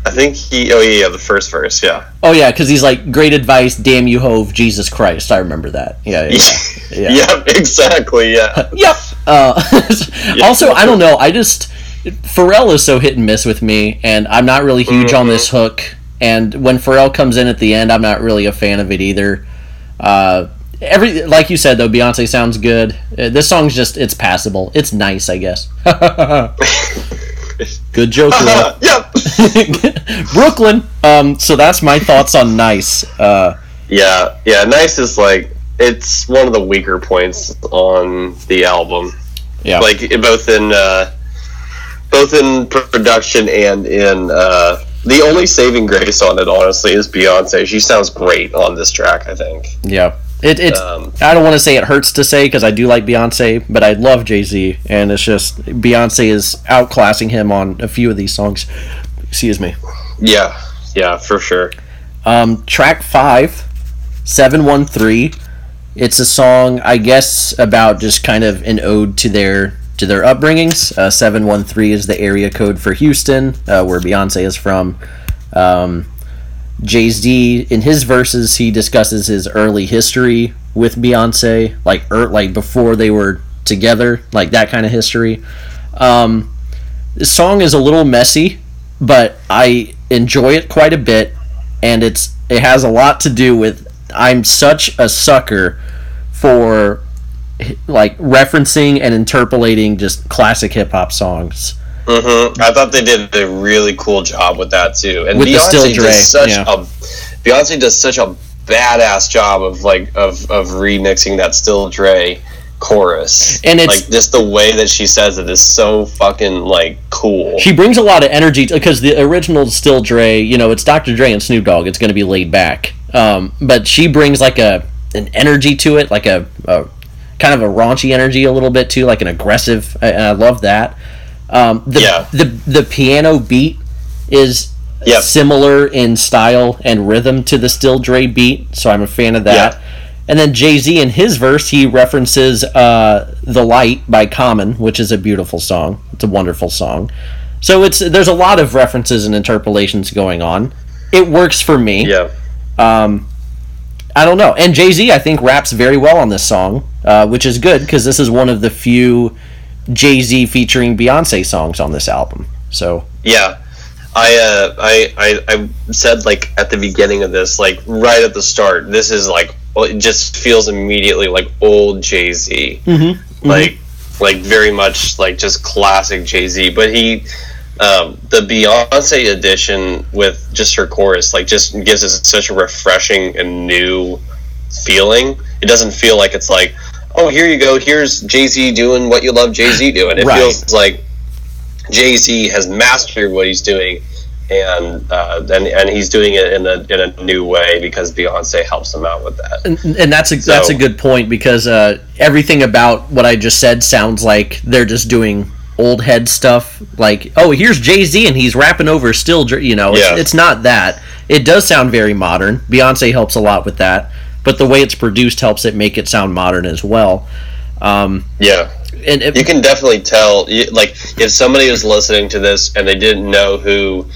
I think he. Oh yeah, the first verse. Yeah. Oh yeah, because he's like, great advice, damn you, Hov, Jesus Christ. I remember that. Yeah, yeah, yeah. [laughs] yeah. Yep. Exactly. Yeah. [laughs] Yep. Uh, [laughs] also, I don't know. I just Pharrell is so hit and miss with me, and I'm not really huge on this hook. And when Pharrell comes in at the end, I'm not really a fan of it either. Uh, every like you said though, Beyonce sounds good. Uh, this song's just it's passable. It's nice, I guess. [laughs] good joke, [laughs] Will. yep. [laughs] Brooklyn. Um, so that's my thoughts on nice. Uh, Yeah. Yeah. Nice is like it's one of the weaker points on the album. yeah. Like both in uh, both in production and in uh, the only saving grace on it, honestly, is Beyonce. She sounds great on this track. I think. Yeah. It, it's. Um, I don't want to say it hurts to say because I do like Beyonce, but I love Jay Z, and it's just Beyonce is outclassing him on a few of these songs. Excuse me. Yeah. Yeah. For sure. Um, track five, seven one three. It's a song, I guess, about just kind of an ode to their to their upbringings. Uh, seven one three is the area code for Houston, uh, where Beyonce is from. Um, Jay Z in his verses he discusses his early history with Beyonce, like er, like before they were together, like that kind of history. Um, song is a little messy, but I enjoy it quite a bit, and it's it has a lot to do with I'm such a sucker for like referencing and interpolating just classic hip hop songs. Hmm I thought they did a really cool job with that too. And With the Beyonce Still Dre, does such yeah. a Beyonce does such a badass job of like of, of remixing that Still Dre chorus. And it's- like just the way that she says it is so fucking like cool. She brings a lot of energy because the original Still Dre, you know, it's Dr. Dre and Snoop Dogg. It's going to be laid back, um, but she brings like a an energy to it, like a, a kind of a raunchy energy a little bit too, like an aggressive. And I love that. Um, the, Yeah. the the piano beat is Yep. similar in style and rhythm to the Still Dre beat, so I'm a fan of that. And then Jay Z in his verse, he references uh, "The Light" by Common, which is a beautiful song. It's a wonderful song. So it's there's a lot of references and interpolations going on. It works for me. yeah. Um, I don't know. And Jay Z, I think, raps very well on this song, uh, which is good because this is one of the few Jay Z featuring Beyonce songs on this album. So Yeah. I, uh, I I I said like at the beginning of this, like right at the start, this is like well, it just feels immediately like old Jay Z, Mm-hmm. like like very much like just classic Jay Z. But he, um, the Beyonce edition with just her chorus, like just gives us such a refreshing and new feeling. It doesn't feel like it's like, oh, here you go, here's Jay Z doing what you love Jay Z [laughs] doing. It Right. feels like Jay Z has mastered what he's doing, and uh, and and he's doing it in a in a new way because Beyonce helps him out with that. and, and that's a that's a good point because uh, everything about what I just said sounds like they're just doing old head stuff. Like, oh, here's Jay Z and he's rapping over still, you know. It's, it's not that. It does sound very modern. Beyonce helps a lot with that, but the way it's produced helps it make it sound modern as well. Um, Yeah, and it, you can definitely tell. Like if somebody was listening to this and they didn't know who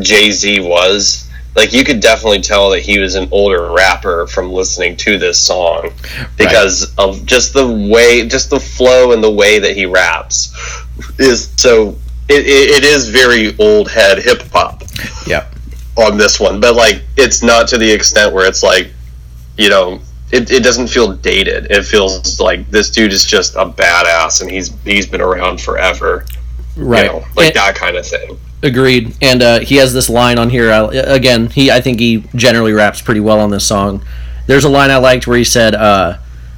Jay Z was. Like you could definitely tell that he was an older rapper from listening to this song because of just the way, just the flow and the way that he raps is so. It, it, it is very old head hip hop. yeah. on this one, but like it's not to the extent where it's like, you know, it, it doesn't feel dated. It feels like this dude is just a badass and he's he's been around forever. Right. You know, like And- that kind of thing. Agreed. And uh, he has this line on here. I, again, he I think he generally raps pretty well on this song. There's a line I liked where he said, uh,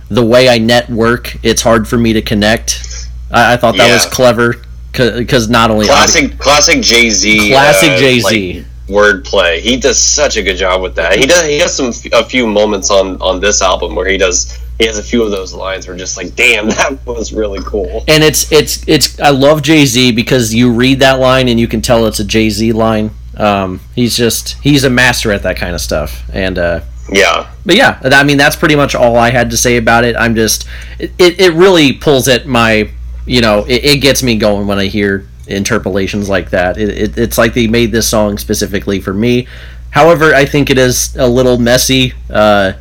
"The way I network, it's hard for me to connect." I, I thought that Yeah. was clever because not only Classic, classic Jay Z. Classic Jay-Z. Wordplay. He does such a good job with that. He does. He has some a few moments on on this album where he does. He has a few of those lines where just like, damn, [laughs] that was really cool. and it's it's it's I love Jay Z because you read that line and you can tell it's a Jay Z line. Um, he's just he's a master at that kind of stuff, and uh, Yeah, but yeah, I mean that's pretty much all I had to say about it. I'm just it, it, it really pulls at my you know it, it gets me going when I hear interpolations like that. It, it, it's like they made this song specifically for me. However, I think it is a little messy. Uh,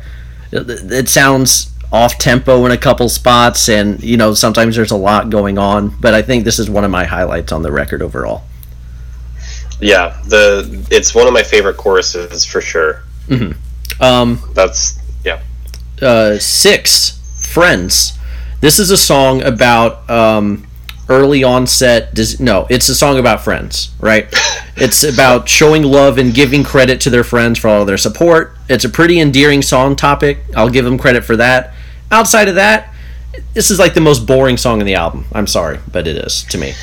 it, it sounds off tempo in a couple spots, and you know sometimes there's a lot going on. But I think this is one of my highlights on the record overall. yeah. The it's one of my favorite choruses for sure. Um, That's yeah. uh, six friends this is a song about um, early onset dis- no it's a song about friends right? [laughs] It's about showing love and giving credit to their friends for all their support. It's a pretty endearing song topic. I'll give them credit for that. Outside of that this is like the most boring song in the album. I'm sorry but it is to me.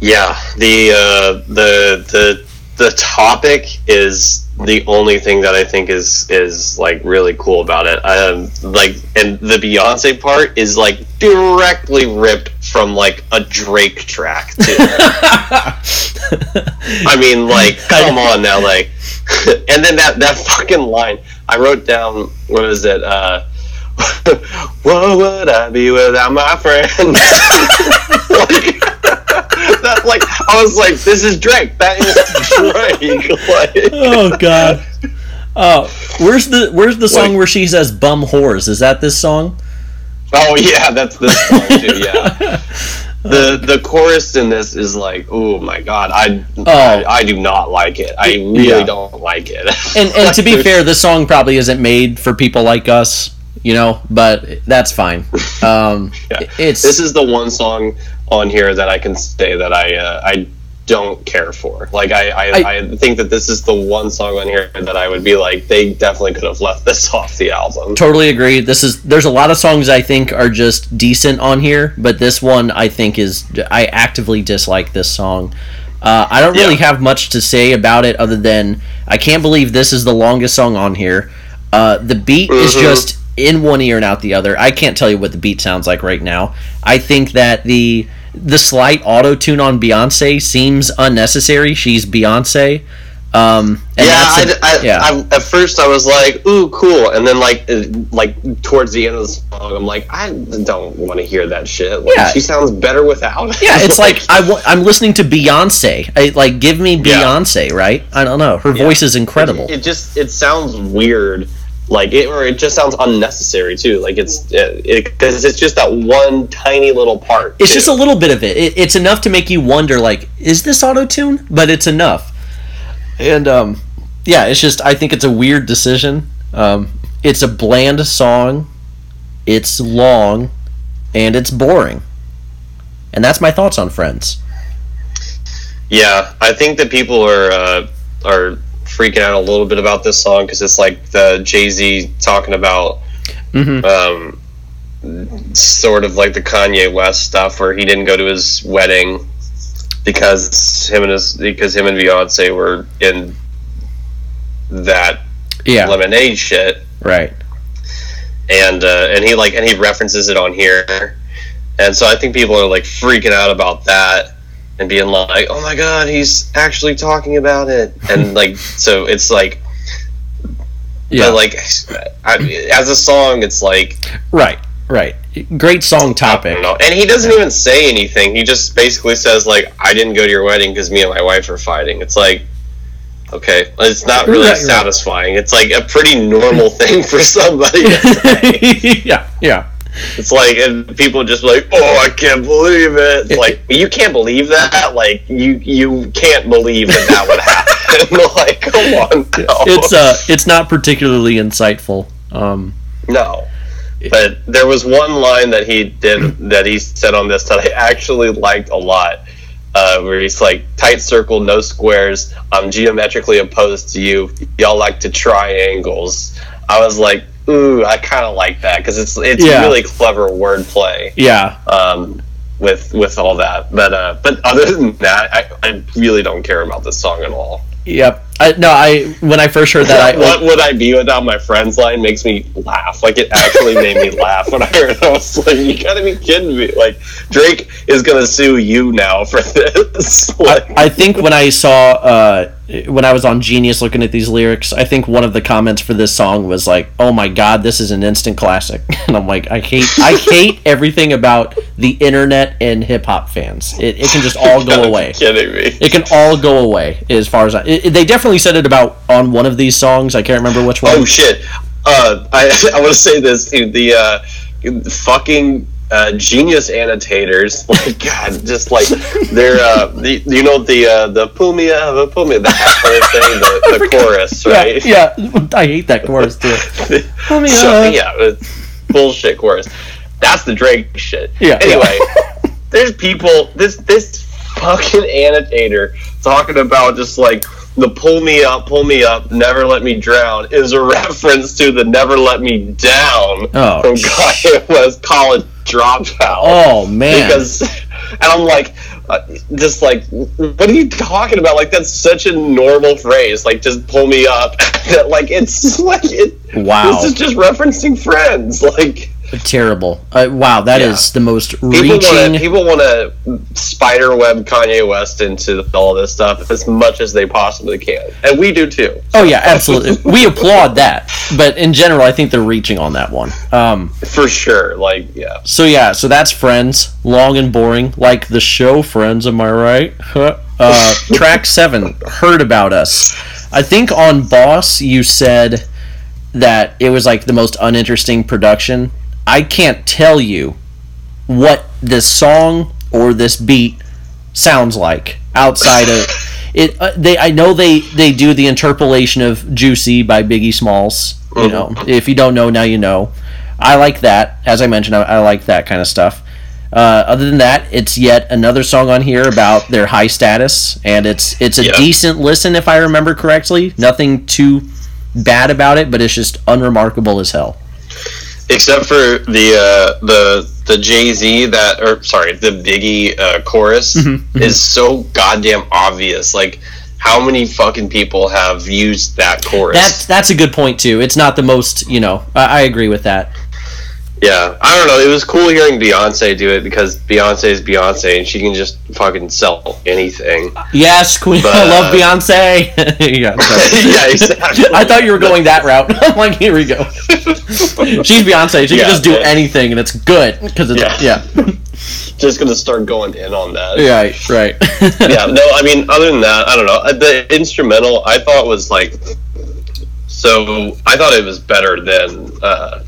Yeah, the uh, the the the topic is the only thing that I think is is like really cool about it. Um, like, and the Beyonce part is like directly ripped from like a Drake track too. [laughs] I mean, like, come on now, like, [laughs] and then that that fucking line I wrote down. What is it? Uh, [laughs] what would I be without my friend? like, that, like, I was like, this is Drake. That is Drake. Like, oh god oh where's the where's the song Like- where she says bum whores is that this song oh yeah, that's this song too. Yeah. [laughs] The the chorus in this is like, oh my god, I, I I do not like it. I really Yeah. don't like it. and and to be [laughs] fair, this song probably isn't made for people like us, you know, but that's fine. [laughs] Um, Yeah. It's this is the one song on here that I can say that I uh, I don't care for. Like I I, I- I think that this is the one song on here that I would be like they definitely could have left this [laughs] off the album. totally agree. This is there's a lot of songs I think are just decent on here, but this one I think is I actively dislike this song. Uh, I don't really Yeah. have much to say about it other than I can't believe this is the longest song on here. Uh, the beat is Mhm. just in one ear and out the other. I can't tell you what the beat sounds like right now. I think that the the slight auto tune on Beyonce seems unnecessary. She's Beyonce. Um, and yeah, a- I, I, yeah. I, at first I was like, "Ooh, cool," and then like, uh, like towards the end of the song, I'm like, "I don't want to hear that shit." Like, Yeah. she sounds better without. it. Yeah, it's [laughs] like I w- I'm listening to Beyonce. I, like, give me Yeah. Beyonce, right? I don't know. Her voice is incredible. It just it sounds weird, like it, or it just sounds unnecessary too. Like it's because it's just that one tiny little part. It's too. just a little bit of it. it. It's enough to make you wonder, like, is this auto tune? But it's enough. And um, yeah, it's just I think it's a weird decision. Um, it's a bland song. It's long, and it's boring. And that's my thoughts on Friends. Yeah, I think that people are uh, are freaking out a little bit about this song because it's like the Jay Z talking about Mhm. um, sort of like the Kanye West stuff where he didn't go to his wedding because him and his because him and Beyonce were in that Yeah, lemonade shit right. and uh, and he like and he references it on here, and so I think people are like freaking out about that and being like, "Oh my god, he's actually talking about it," and [laughs] like so it's like, Yeah, but like I, as a song, it's like right, right. Great song topic. and he doesn't even say anything. He just basically says like, "I didn't go to your wedding because me and my wife were fighting." It's like. Okay, it's not really Right, right. satisfying. It's like a pretty normal thing for [laughs] somebody to [laughs] say. yeah, yeah. It's like, and people just like, oh, I can't believe it. It's like, [laughs] you can't believe that. Like, you you can't believe that that would happen. [laughs] like, come on, no. It's uh, it's not particularly insightful. Um, no. But there was one line that he did that he said on this that I actually liked a lot. Uh, where he's like, tight circle, no squares. I'm geometrically opposed to you. Y'all like to triangles. I was like, ooh, I kind of like that because it's it's Yeah. really clever wordplay. yeah, Um, with with all that. But uh, but other than that, I, I really don't care about this song at all. Yep. I, no, I when I first heard that, I [laughs] what would I be without my friends line makes me laugh. Like it actually made me [laughs] laugh when I heard it. I was like, you gotta be kidding me. Like Drake is gonna sue you now for this. [laughs] like, I, I think when I saw uh, when I was on Genius looking at these lyrics, I think one of the comments for this song was like, "Oh my god, this is an instant classic," and I'm like, I hate I hate everything about the internet and hip hop fans. It, it can just all go away. Kidding me. It can all go away as far as I. It, they definitely said it about on one of these songs. I can't remember which one. Oh shit! Uh, I [laughs] I want to say this. Dude, the uh, fucking uh, genius annotators. [laughs] Like God, just like they're uh, the, you know the uh, the pull me up, pull me that kind of thing. The, [laughs] the chorus, right? Yeah, yeah, I hate that chorus too. Pull me so, yeah, bullshit chorus. That's the Drake shit. Yeah, Anyway, there's people. This this fucking annotator talking about just like the pull me up, pull me up, never let me drown is a [laughs] reference to the never let me down Oh, from [laughs] Kanye West college dropout. Oh man. Because, [laughs] and I'm like, uh, just like, what are you talking about? Like that's such a normal phrase. Like just pull me up. like it's like it. Wow. This is just referencing friends. Like Terrible. Uh, wow, that is Yeah. the most reaching. people want to spider web Kanye West into all this stuff as much as they possibly can, and we do too. Oh yeah, absolutely. [laughs] we applaud that, but in general, I think they're reaching on that one. Um, For sure. Like yeah. so yeah, so that's Friends, long and boring, like the show Friends. Am I right? Huh. [laughs] Uh, track [laughs] seven, heard about us. I think on Boss you said that it was like the most uninteresting production. I can't tell you what this song or this beat sounds like outside of [laughs] it. Uh, they I know they they do the interpolation of "Juicy" by Biggie Smalls. You know, if you don't know now, you know. I like that. As I mentioned, I, I like that kind of stuff. Uh, other than that, it's yet another song on here about their high status, and it's it's a Yeah. decent listen if I remember correctly. Nothing too bad about it, but it's just unremarkable as hell. Except for the uh, the the Jay Z that or sorry the Biggie uh, chorus Mm-hmm, is so goddamn obvious. Like how many fucking people have used that chorus? That's that's a good point too. It's not the most, you know. I, I agree with that. Yeah, I don't know. It was cool hearing Beyonce do it because Beyonce is Beyonce and she can just fucking sell anything. Yes, Queen. But, I love uh, Beyonce. [laughs] yeah, [laughs] yeah, exactly. I thought you were going that route. [laughs] I'm like, here we go. She's Beyonce. She Yeah, can just do man. anything, and it's good because it's Yeah. yeah, just gonna start going in on that. yeah, right, right. yeah, no, I mean, other than that, I don't know. Uh, The instrumental I thought was like, so I thought it was better than uh,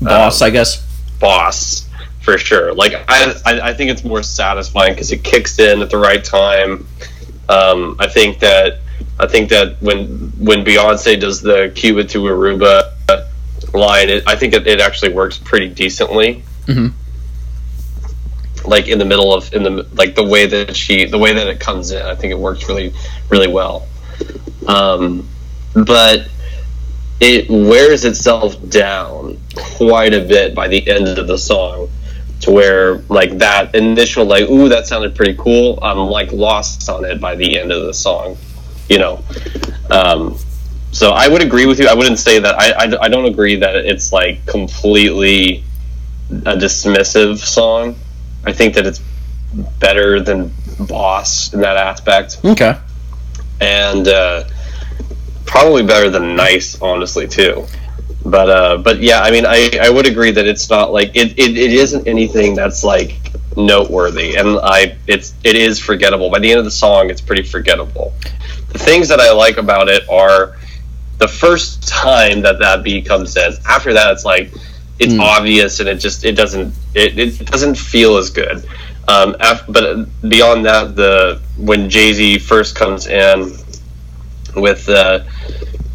Boss, I guess. Boss for sure. Like, I, I, I think it's more satisfying because it kicks in at the right time. Um, I think that I think that when when Beyonce does the Cuba to Aruba line, it, I think it, it actually works pretty decently. Mhm. Like in the middle of in the like the way that she the way that it comes in, I think it works really really well. Um, but it wears itself down quite a bit by the end of the song to where like that initial like ooh that sounded pretty cool i'm like lost on it by the end of the song you know? Um, so i would agree with you. I wouldn't say that I, I, I don't agree that it's like completely a dismissive song. I think that it's better than boss in that aspect. Okay. and uh, probably better than nice, honestly, too. But uh, but yeah, I mean, I, I would agree that it's not like it, it, it isn't anything that's like noteworthy, and I it's it is forgettable. By the end of the song, it's pretty forgettable. The things that I like about it are the first time that that beat comes in. After that, it's like it's Mm. obvious, and it just it doesn't it, it doesn't feel as good. Um, af- but beyond that, the when Jay Z first comes in with uh,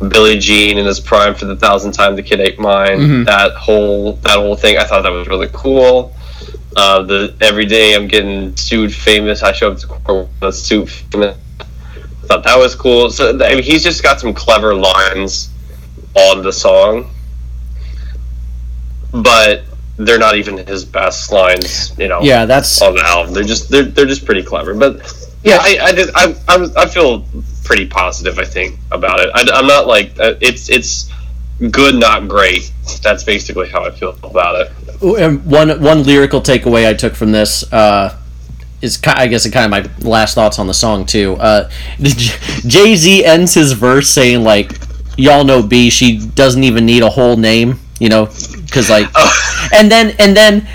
Billie Jean in his prime for the thousandth time, the kid ate mine. Mhm. That whole that whole thing, I thought that was really cool. Uh, the every day I'm getting sued famous. I show up to court with a suit famous. I thought that was cool. So I mean, he's just got some clever lines on the song, but they're not even his best lines. You know, Yeah, that's on the album. They're just they're, they're just pretty clever. But yeah, I I, just, I, I, I feel pretty positive. I think about it. I, am not like uh, it's it's good, not great. That's basically how I feel about it. and one one lyrical takeaway I took from this uh, is I guess kind of my last thoughts on the song too. Uh, [laughs] Jay Z ends his verse saying like, "Y'all know B, she doesn't even need a whole name," you know, because like, [laughs] oh. and then and then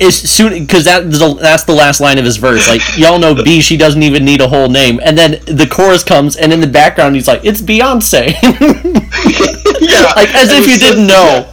as soon because that that's the last line of his verse. Like, y'all know B, she doesn't even need a whole name, and then the chorus comes, and in the background he's like, "It's Beyonce." [laughs] yeah, like as if you didn't know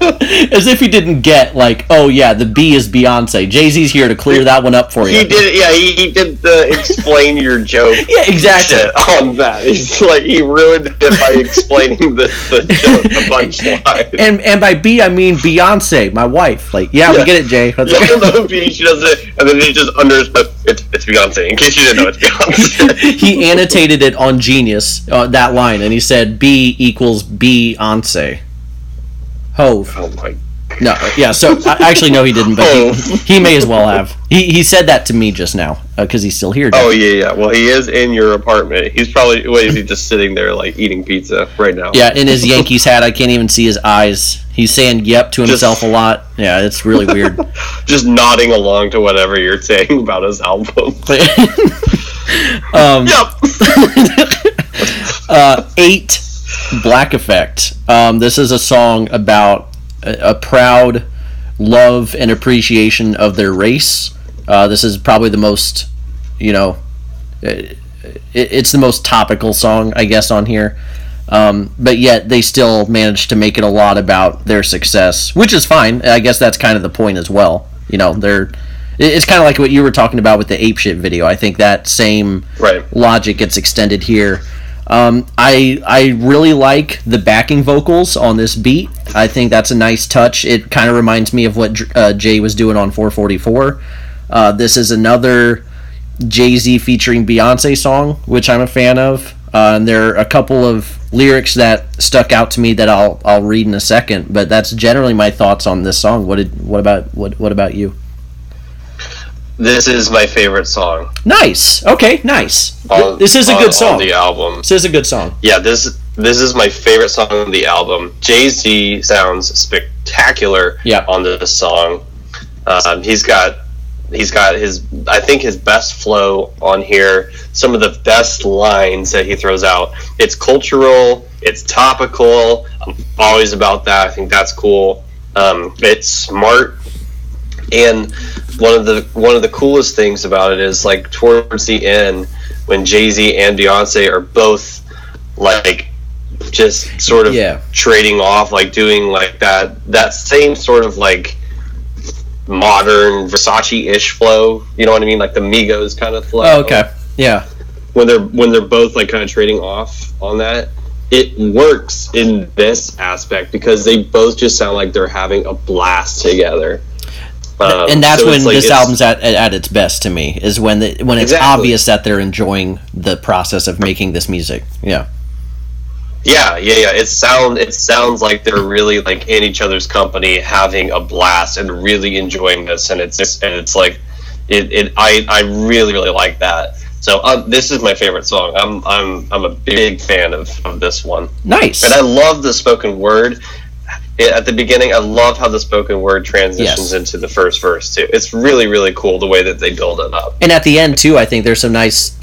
as if you didn't get like oh yeah the b is beyonce jay-z's here to clear that one up for you He did, yeah. He, he did the explain your joke. [laughs] Yeah, exactly. on that. He's like he ruined it by explaining the, the joke, the punchline. and and by b i mean beyonce my wife like yeah, we get it jay That's [laughs] Yeah, like- no, she does it, and then he just under it's, it's Beyonce. In case you didn't know, it's Beyonce. [laughs] he annotated it on genius uh, that line and he said b equals beyonce Hov oh my no yeah so i actually no he didn't but he, he may as well have he, he said that to me just now because he's still here Oh yeah, yeah. Well, he is in your apartment. He's probably wait, is he just sitting there like eating pizza right now? Yeah, in his Yankees hat, I can't even see his eyes. He's saying "yep" to himself a lot. Yeah, it's really weird. [laughs] just nodding along to whatever you're saying about his album. [laughs] um, yep. [laughs] uh, eight, Black Effect. Um, this is a song about a, a proud love and appreciation of their race. Uh, this is probably the most, you know, it, it's the most topical song, I guess, on here. Um, but yet they still managed to make it a lot about their success, which is fine. I guess that's kind of the point as well. You know, they're it's kind of like what you were talking about with the ape shit video. I think that same Right. logic gets extended here. Um, I I really like the backing vocals on this beat. I think that's a nice touch. It kind of reminds me of what uh, Jay was doing on 444. Uh, this is another Jay Z featuring Beyonce song, which I'm a fan of. Uh, and there are a couple of lyrics that stuck out to me that I'll I'll read in a second. But that's generally my thoughts on this song. What did what about what what about you? This is my favorite song. Nice. Okay. Nice. On, this is a on- good on song. the album. This is a good song. Yeah, this this is my favorite song on the album. Jay Z sounds spectacular Yeah. on this song. Um, he's got he's got his I think his best flow on here. Some of the best lines that he throws out. It's cultural. It's topical. I'm always about that. I think that's cool. Um, it's smart and one of the one of the coolest things about it is like towards the end when Jay Z and Beyonce are both like just sort of Yeah. trading off, like doing like that that same sort of like modern Versace ish flow. You know what I mean? Like the Migos kind of flow. Oh, okay. Yeah. When they're when they're both like kind of trading off on that. It works in this aspect because they both just sound like they're having a blast together. Um, and that's so when like this it's- album's at, at, at its best to me is when the, when it's Exactly. obvious that they're enjoying the process of making this music. Yeah. Yeah, yeah, yeah. It sound it sounds like they're really like in each other's company, having a blast and really enjoying this, and it's just and it's like it. it I I really really like that. So um, this is my favorite song. I'm I'm I'm a big fan of, of this one, Nice. and I love the spoken word. At the beginning, I love how the spoken word transitions Yes. into the first verse too. It's really really cool the way that they build it up. and at the end too, I think there's some nice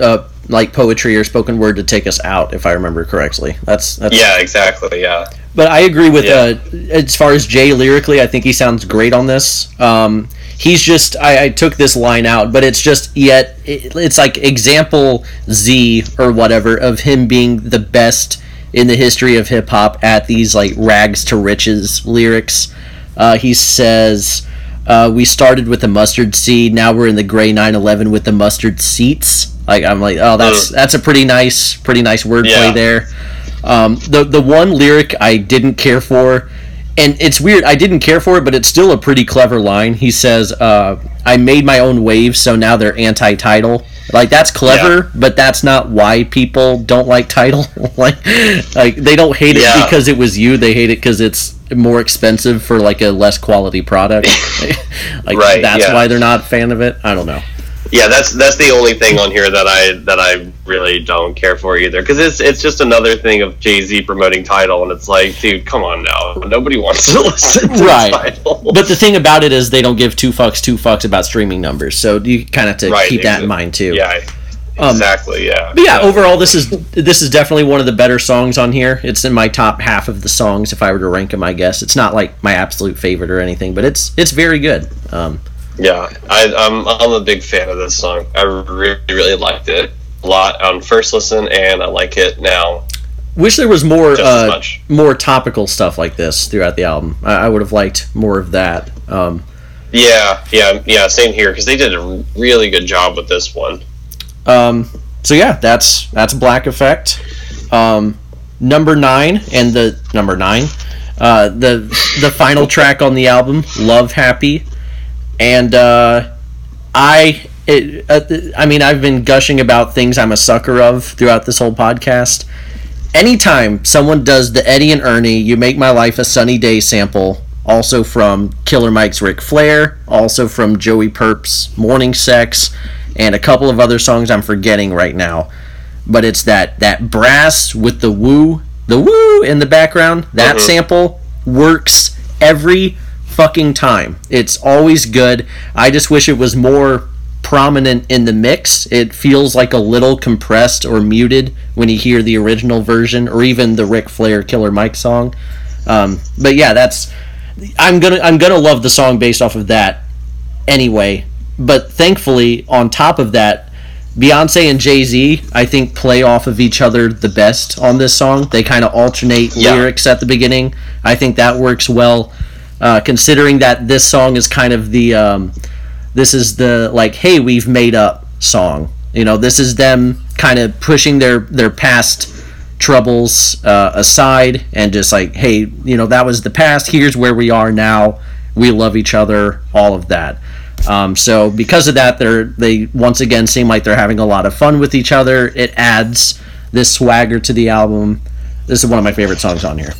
uh, like poetry or spoken word to take us out, if I remember correctly. That's that's Yeah, exactly. Yeah. But I agree with Yeah. uh, as far as Jay lyrically, I think he sounds great on this. Um, he's just I, I took this line out, but it's just yet it, it's like example Z or whatever of him being the best in the history of hip hop at these like rags to riches lyrics. Uh, he says. Uh, we started with the mustard seed. Now we're in the gray 911 with the mustard seats. Like I'm like, oh, that's that's a pretty nice, pretty nice wordplay Yeah. there. Um, the the one lyric I didn't care for, and it's weird. I didn't care for it, but it's still a pretty clever line. He says, uh, "I made my own waves, so now they're anti-Tidal." Like that's clever, Yeah. but that's not why people don't like Tidal. [laughs] like, like they don't hate it Yeah. because it was you. They hate it because it's more expensive for like a less quality product. [laughs] [laughs] like Right, that's yeah. why they're not a fan of it. I don't know. Yeah, that's that's the only thing on here that I that I really don't care for either because it's it's just another thing of Jay Z promoting Tidal and it's like, dude, come on now, nobody wants to listen to Right. Tidal. But the thing about it is they don't give two fucks two fucks about streaming numbers. So you kind of have to Right, keep that in mind too. yeah, Um, exactly, yeah. But yeah, overall, this is this is definitely one of the better songs on here. It's in my top half of the songs if I were to rank them. I guess it's not like my absolute favorite or anything, but it's it's very good. Um, Yeah, I, I'm I'm a big fan of this song. I really really liked it a lot on first listen, and I like it now wish there was more uh, more topical stuff like this throughout the album. I, I would have liked more of that. Um, Yeah, yeah, yeah. Same here because they did a really good job with this one. Um, so yeah, that's that's Black Effect. Um, number nine and the number nine, uh, the the final track on the album, Love Happy, and uh, I. It, uh, I mean, I've been gushing about things I'm a sucker of throughout this whole podcast. Anytime someone does the Eddie and Ernie, "You Make My Life a Sunny Day" sample, also from Killer Mike's Ric Flair, also from Joey Purp's Morning Sex, and a couple of other songs I'm forgetting right now. But it's that that brass with the woo, the woo in the background. That Mhm. sample works every fucking time. It's always good. I just wish it was more prominent in the mix. It feels like a little compressed or muted when you hear the original version or even the Ric Flair Killer Mike song. Um, but yeah, that's I'm gonna I'm gonna love the song based off of that anyway. But thankfully, on top of that, Beyonce and Jay Z, I think, play off of each other the best on this song. They kind of alternate Yeah. lyrics at the beginning. I think that works well, uh, considering that this song is kind of the um, this is the like, hey, we've made up song. You know, this is them kind of pushing their their past troubles uh, aside and just like, hey, you know, that was the past. Here's where we are now. We love each other. All of that. Um, so because of that, they're they once again seem like they're having a lot of fun with each other. It adds this swagger to the album. This is one of my favorite songs on here.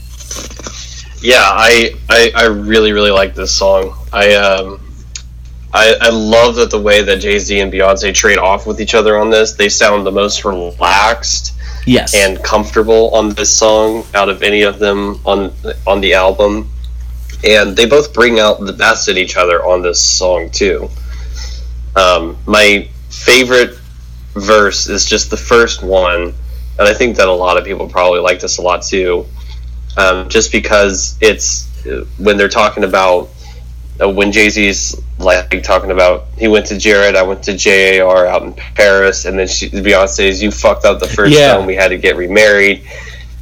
Yeah, I, I I really really like this song. I um I, I love that the way that Jay Z and Beyonce trade off with each other on this. They sound the most relaxed Yes. and comfortable on this song out of any of them on on the album. And they both bring out the best in each other on this song too. Um, my favorite verse is just the first one, and I think that a lot of people probably like this a lot too. Um, just because it's when they're talking about uh, when Jay Z's like talking about he went to Jared, I went to JAR out in Paris, and then she, Beyonce says you fucked up the first Yeah. time we had to get remarried,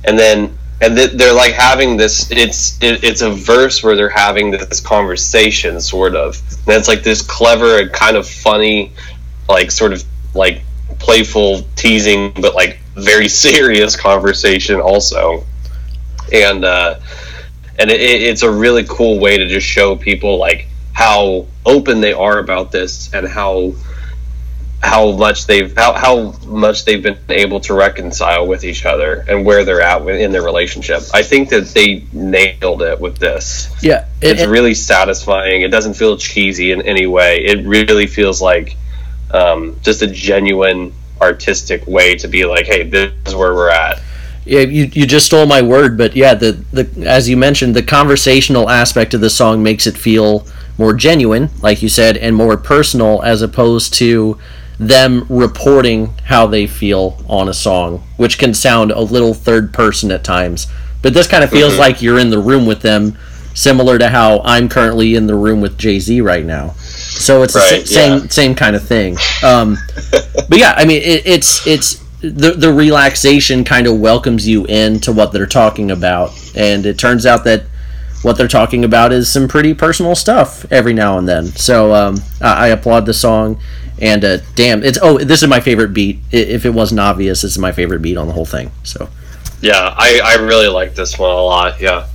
and then and th- they're like having this. It's it, it's a verse where they're having this conversation, sort of, and it's like this clever and kind of funny, like sort of like playful teasing, but like very [laughs] serious conversation also, and. uh and it, it- it's a really cool way to just show people like how open they are about this and how how much they've how, how much they've been able to reconcile with each other and where they're at in their relationship. I think that they nailed it with this. yeah. It's it- really satisfying. It doesn't feel cheesy in any way. It really feels like um, just a genuine artistic way to be like, hey, this is where we're at. Yeah, you, you just stole my word, but yeah, the, the as you mentioned, the conversational aspect of the song makes it feel more genuine, like you said, and more personal as opposed to them reporting how they feel on a song, which can sound a little third person at times. But this kind of feels Mhm. like you're in the room with them, similar to how I'm currently in the room with Jay Z right now. So it's the Right, sa- same yeah. same kind of thing. Um, but yeah, I mean, it, it's it's the the relaxation kind of welcomes you into what they're talking about, and it turns out that what they're talking about is some pretty personal stuff every now and then. So um, I, I applaud the song, and uh, damn, it's oh, this is my favorite beat. If it wasn't obvious, this is my favorite beat on the whole thing. So Yeah, I, I really like this one a lot. Yeah.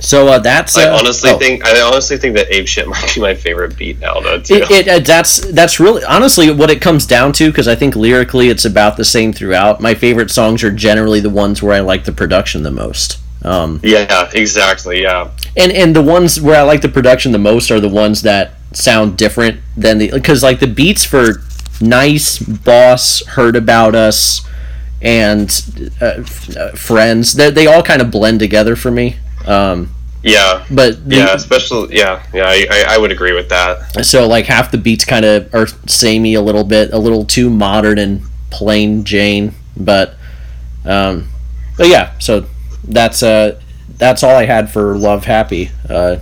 So uh, that's. I uh, honestly oh. think I honestly think that Ape Shit [laughs] might be my favorite beat now, though. Too. It, it, uh, that's that's really honestly what it comes down to because I think lyrically it's about the same throughout. My favorite songs are generally the ones where I like the production the most. Um, yeah, exactly. Yeah, and and the ones where I like the production the most are the ones that sound different than the because like the beats for nice boss heard about us and uh, f- uh, friends they, they all kind of blend together for me um, yeah, but the- yeah. Especially, yeah, yeah. I, I, would agree with that. so like half the beats kind of are samey a little bit a little too modern and plain jane but um but yeah so that's uh that's all i had for love happy uh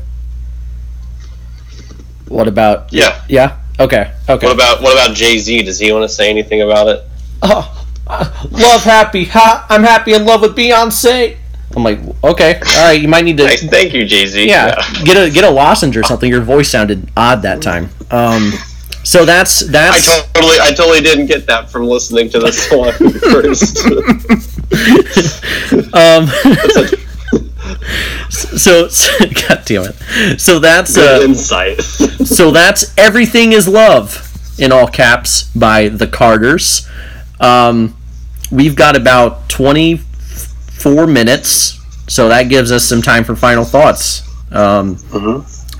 what about Yeah. yeah okay okay What about what about Jay Z? Does he want to say anything about it? oh, [laughs] love happy ha i'm happy in love with beyonce i'm like okay all right you might need to Nice, thank you, Jay Z. yeah, get a get a lozenge or something your voice sounded odd that time um so that's I totally, I totally didn't get that from listening to the song first. Um, [laughs] so, so [laughs] God damn it. So that's Good uh, insight. [laughs] so that's everything is love in all caps by the Carters. Um, we've got about twenty four minutes, so that gives us some time for final thoughts. Um,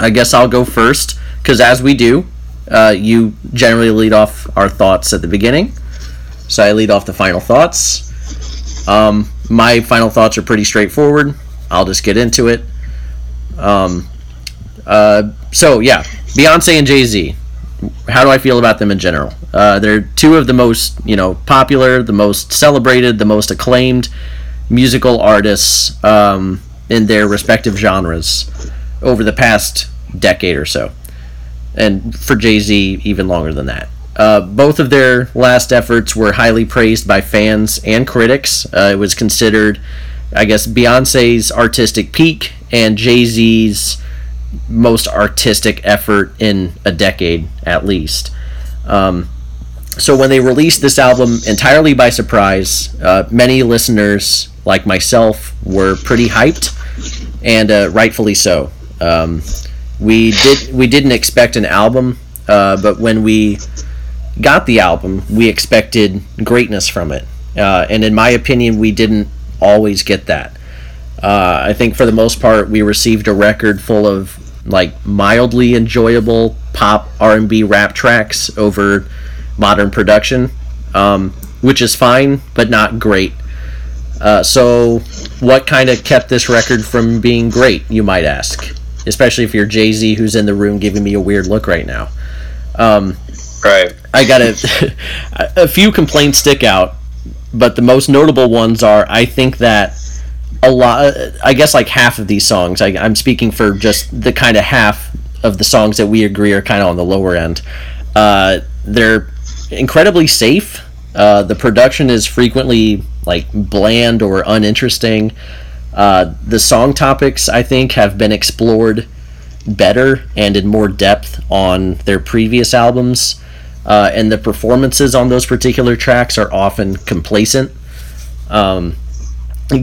I guess I'll go first because as we do, uh, you generally lead off our thoughts at the beginning. So I lead off the final thoughts. Um, my final thoughts are pretty straightforward. I'll just get into it. Um, uh, so yeah, Beyonce and Jay Z. How do I feel about them in general? Uh, they're two of the most you know popular, the most celebrated, the most acclaimed musical artists um, in their respective genres over the past decade or so, and for Jay Z even longer than that. Uh, both of their last efforts were highly praised by fans and critics. Uh, it was considered, I guess, Beyonce's artistic peak and Jay Z's most artistic effort in a decade at least. Um, so when they released this album entirely by surprise, uh, many listeners like myself were pretty hyped, and uh, rightfully so. Um, we did we didn't expect an album, uh, but when we got the album, we expected greatness from it, uh, and in my opinion, we didn't always get that. Uh, I think for the most part, we received a record full of like mildly enjoyable pop R and B rap tracks over modern production, um, which is fine but not great. Uh, so, what kind of kept this record from being great, you might ask? Especially if you're Jay Z, who's in the room giving me a weird look right now. Um, right. I got a, [laughs] a few complaints stick out, but the most notable ones are I think that a lot, I guess like half of these songs, I, I'm speaking for just the kind of half of the songs that we agree are kind of on the lower end. Uh, they're incredibly safe. Uh, the production is frequently like bland or uninteresting. Uh, the song topics, I think, have been explored better and in more depth on their previous albums. Uh, and the performances on those particular tracks are often complacent. Um,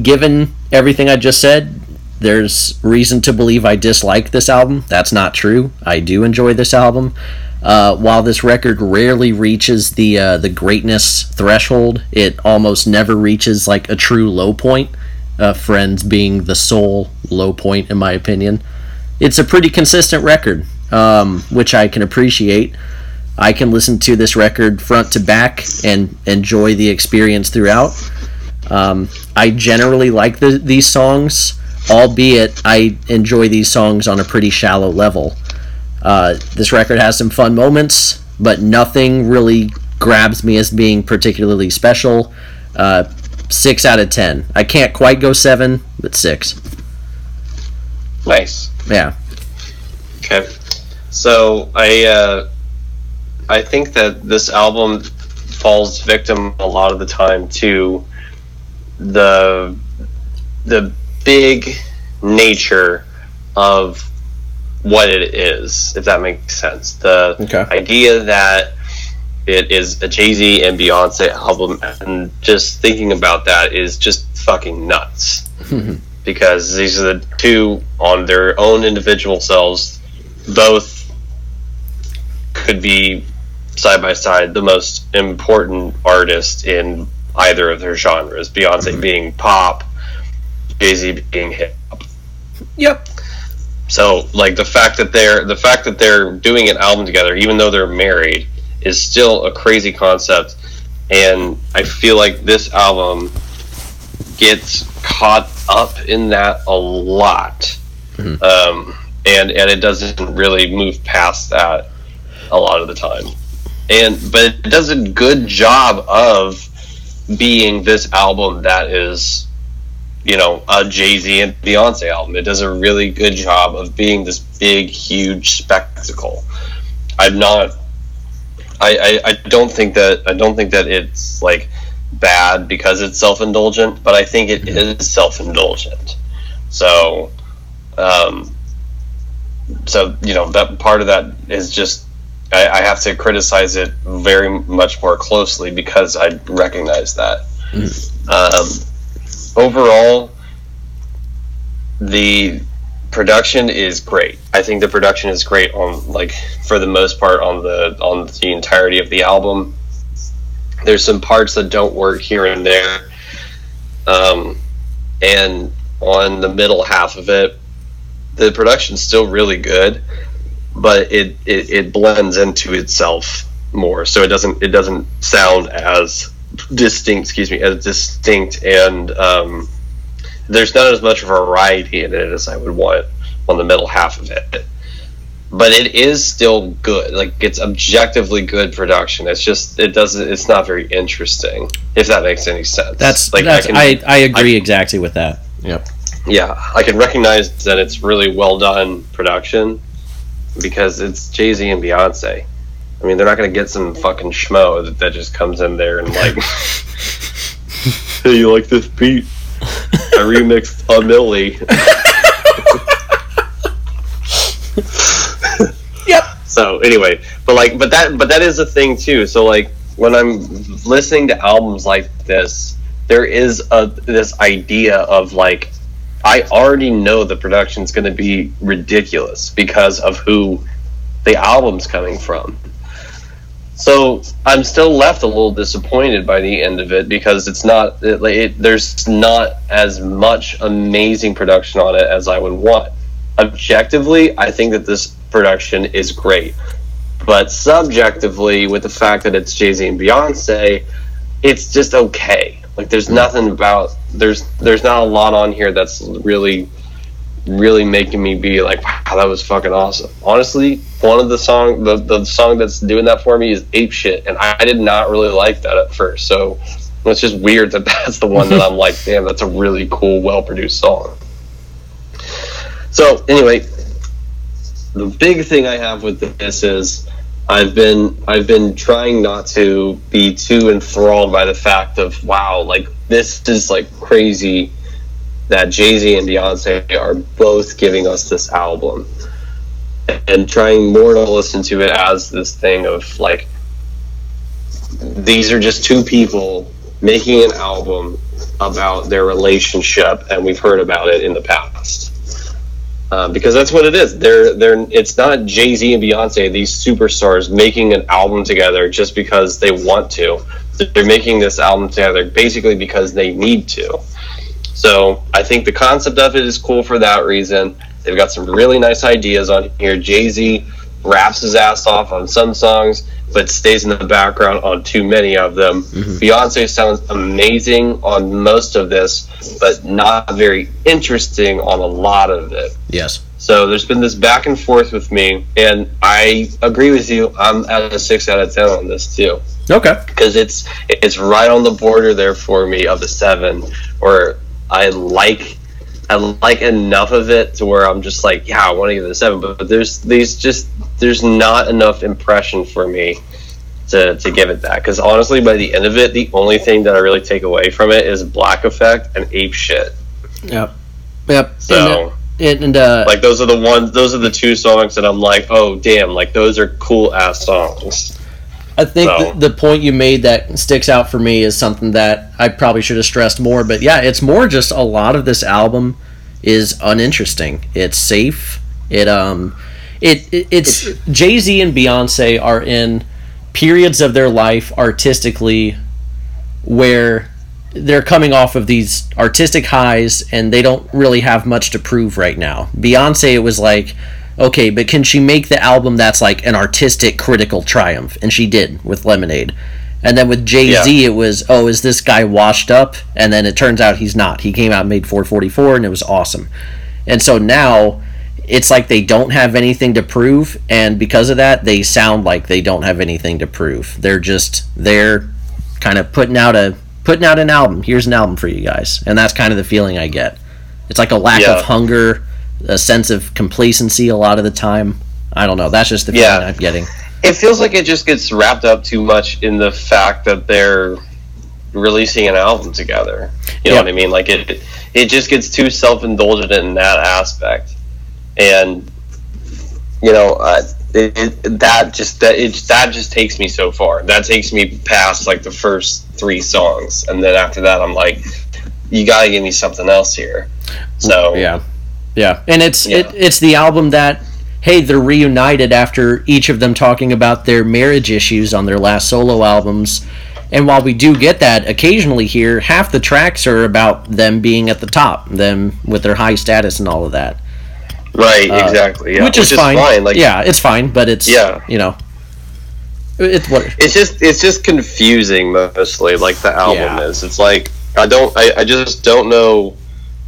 given everything I just said, there's reason to believe I dislike this album. That's not true. I do enjoy this album. Uh, while this record rarely reaches the uh, the greatness threshold, it almost never reaches like a true low point. Uh, Friends being the sole low point, in my opinion. It's a pretty consistent record, um, which I can appreciate. I can listen to this record front to back and enjoy the experience throughout. Um, I generally like the, these songs, albeit I enjoy these songs on a pretty shallow level. Uh, this record has some fun moments, but nothing really grabs me as being particularly special. Uh, six out of ten. I can't quite go seven, but six. Nice. Yeah. Okay. So I uh, I think that this album falls victim a lot of the time to the the big nature of what it is, if that makes sense. The Okay. idea that it is a Jay Z and Beyonce album, and just thinking about that is just fucking nuts. [laughs] because these are the two on their own individual selves, both could be side by side the most important artist in either of their genres. Beyonce mm-hmm. being pop, Jay Z being hip hop. Yep. So like the fact that they're the fact that they're doing an album together, even though they're married, is still a crazy concept. And I feel like this album gets caught up in that a lot, um, and and it doesn't really move past that a lot of the time. And but it does a good job of being this album that is you know, a Jay Z and Beyonce album. It does a really good job of being this big, huge spectacle. I'm not. I, I, I don't think that I don't think that it's like bad because it's self indulgent, but I think it is self indulgent. So, um, so you know that part of that is just I, I have to criticize it very much more closely because I recognize that. Um, overall, the production is great. I think the production is great on like for the most part on the on the entirety of the album. There's some parts that don't work here and there, um, and on the middle half of it, the production's still really good, but it, it, it blends into itself more. So it doesn't it doesn't sound as distinct. Excuse me, as distinct and um, there's not as much variety in it as I would want on the middle half of it. But it is still good. Like it's objectively good production. It's just it doesn't. It's not very interesting. If that makes any sense. That's like that's, can- I, I agree exactly with that. Yep. yeah, I can recognize that it's really well done production because it's Jay Z and Beyonce. I mean, they're not going to get some fucking schmo that, that just comes in there and like, [laughs] hey, you like this beat? I remixed a Milli. Yep. So anyway, but like, but that, but that is a thing too. So like, when I'm listening to albums like this, there is a this idea of like, I already know the production's going to be ridiculous because of who the album's coming from. So I'm still left a little disappointed by the end of it because it's not it, it, there's not as much amazing production on it as I would want. Objectively, I think that this production is great, but subjectively, with the fact that it's Jay Z and Beyonce, it's just okay. Like there's nothing about there's there's not a lot on here that's really really making me be like, wow, that was fucking awesome. Honestly, one of the song, the, the song that's doing that for me is Ape Shit, and I, I did not really like that at first. So it's just weird that [laughs] that's the one that I'm like, [laughs] damn, that's a really cool, well produced song. So anyway, the big thing I have with this is I've been I've been trying not to be too enthralled by the fact of wow, like this is like crazy that Jay Z and Beyonce are both giving us this album, and trying more to listen to it as this thing of like these are just two people making an album about their relationship, and we've heard about it in the past. Uh, because that's what it is. They're they're. It's not Jay Z and Beyonce, these superstars, making an album together just because they want to. They're making this album together basically because they need to. So I think the concept of it is cool for that reason. They've got some really nice ideas on here. Jay Z raps his ass off on some songs, but stays in the background on too many of them. Mm-hmm. Beyonce sounds amazing on most of this, but not very interesting on a lot of it. Yes. So there's been this back and forth with me, and I agree with you. I'm at a six out of ten on this too Okay. because it's it's right on the border there for me of the seven, where I like I like enough of it to where I'm just like, yeah, I want to give it a seven, but, but there's these just there's not enough impression for me to to give it that because honestly, by the end of it, the only thing that I really take away from it is Black Effect and Ape Shit. Yep. Yep. So. And, and uh, Like those are the ones, those are the two songs that I'm like, oh damn, like those are cool ass songs. I think So- the, the point you made that sticks out for me is something that I probably should have stressed more. But yeah, it's more just a lot of this album is uninteresting. It's safe. It um, it, it it's Jay Z and Beyonce are in periods of their life artistically where they're coming off of these artistic highs and they don't really have much to prove right now. Beyonce it was like okay, but can she make the album that's like an artistic critical triumph? And she did with Lemonade. And then with Jay Z, yeah. it was, oh, is this guy washed up? And then it turns out he's not. He came out and made 444, and it was awesome. And so now it's like they don't have anything to prove, and because of that, they sound like they don't have anything to prove. They're just they're kind of putting out a putting out an album. Here's an album for you guys, and that's kind of the feeling I get. It's like a lack yeah. of hunger, a sense of complacency a lot of the time. I don't know. That's just the feeling yeah. I'm getting it feels like it just gets wrapped up too much in the fact that they're releasing an album together. You know what I mean? Like it, it just gets too self indulgent in that aspect, and you know, uh, it, it, that just that it that just takes me so far. That takes me past like the first three songs, and then after that, I'm like, you gotta give me something else here. So yeah, yeah, and it's yeah. it, it's the album that hey, they're reunited after each of them talking about their marriage issues on their last solo albums. And while we do get that occasionally here, half the tracks are about them being at the top, them with their high status and all of that. Right, uh, exactly. Yeah. Which, which is, is, fine. fine. Like, yeah, it's fine, but it's yeah, you know, it's what it's just it's just confusing mostly. Like the album yeah. is. It's like I don't I, I just don't know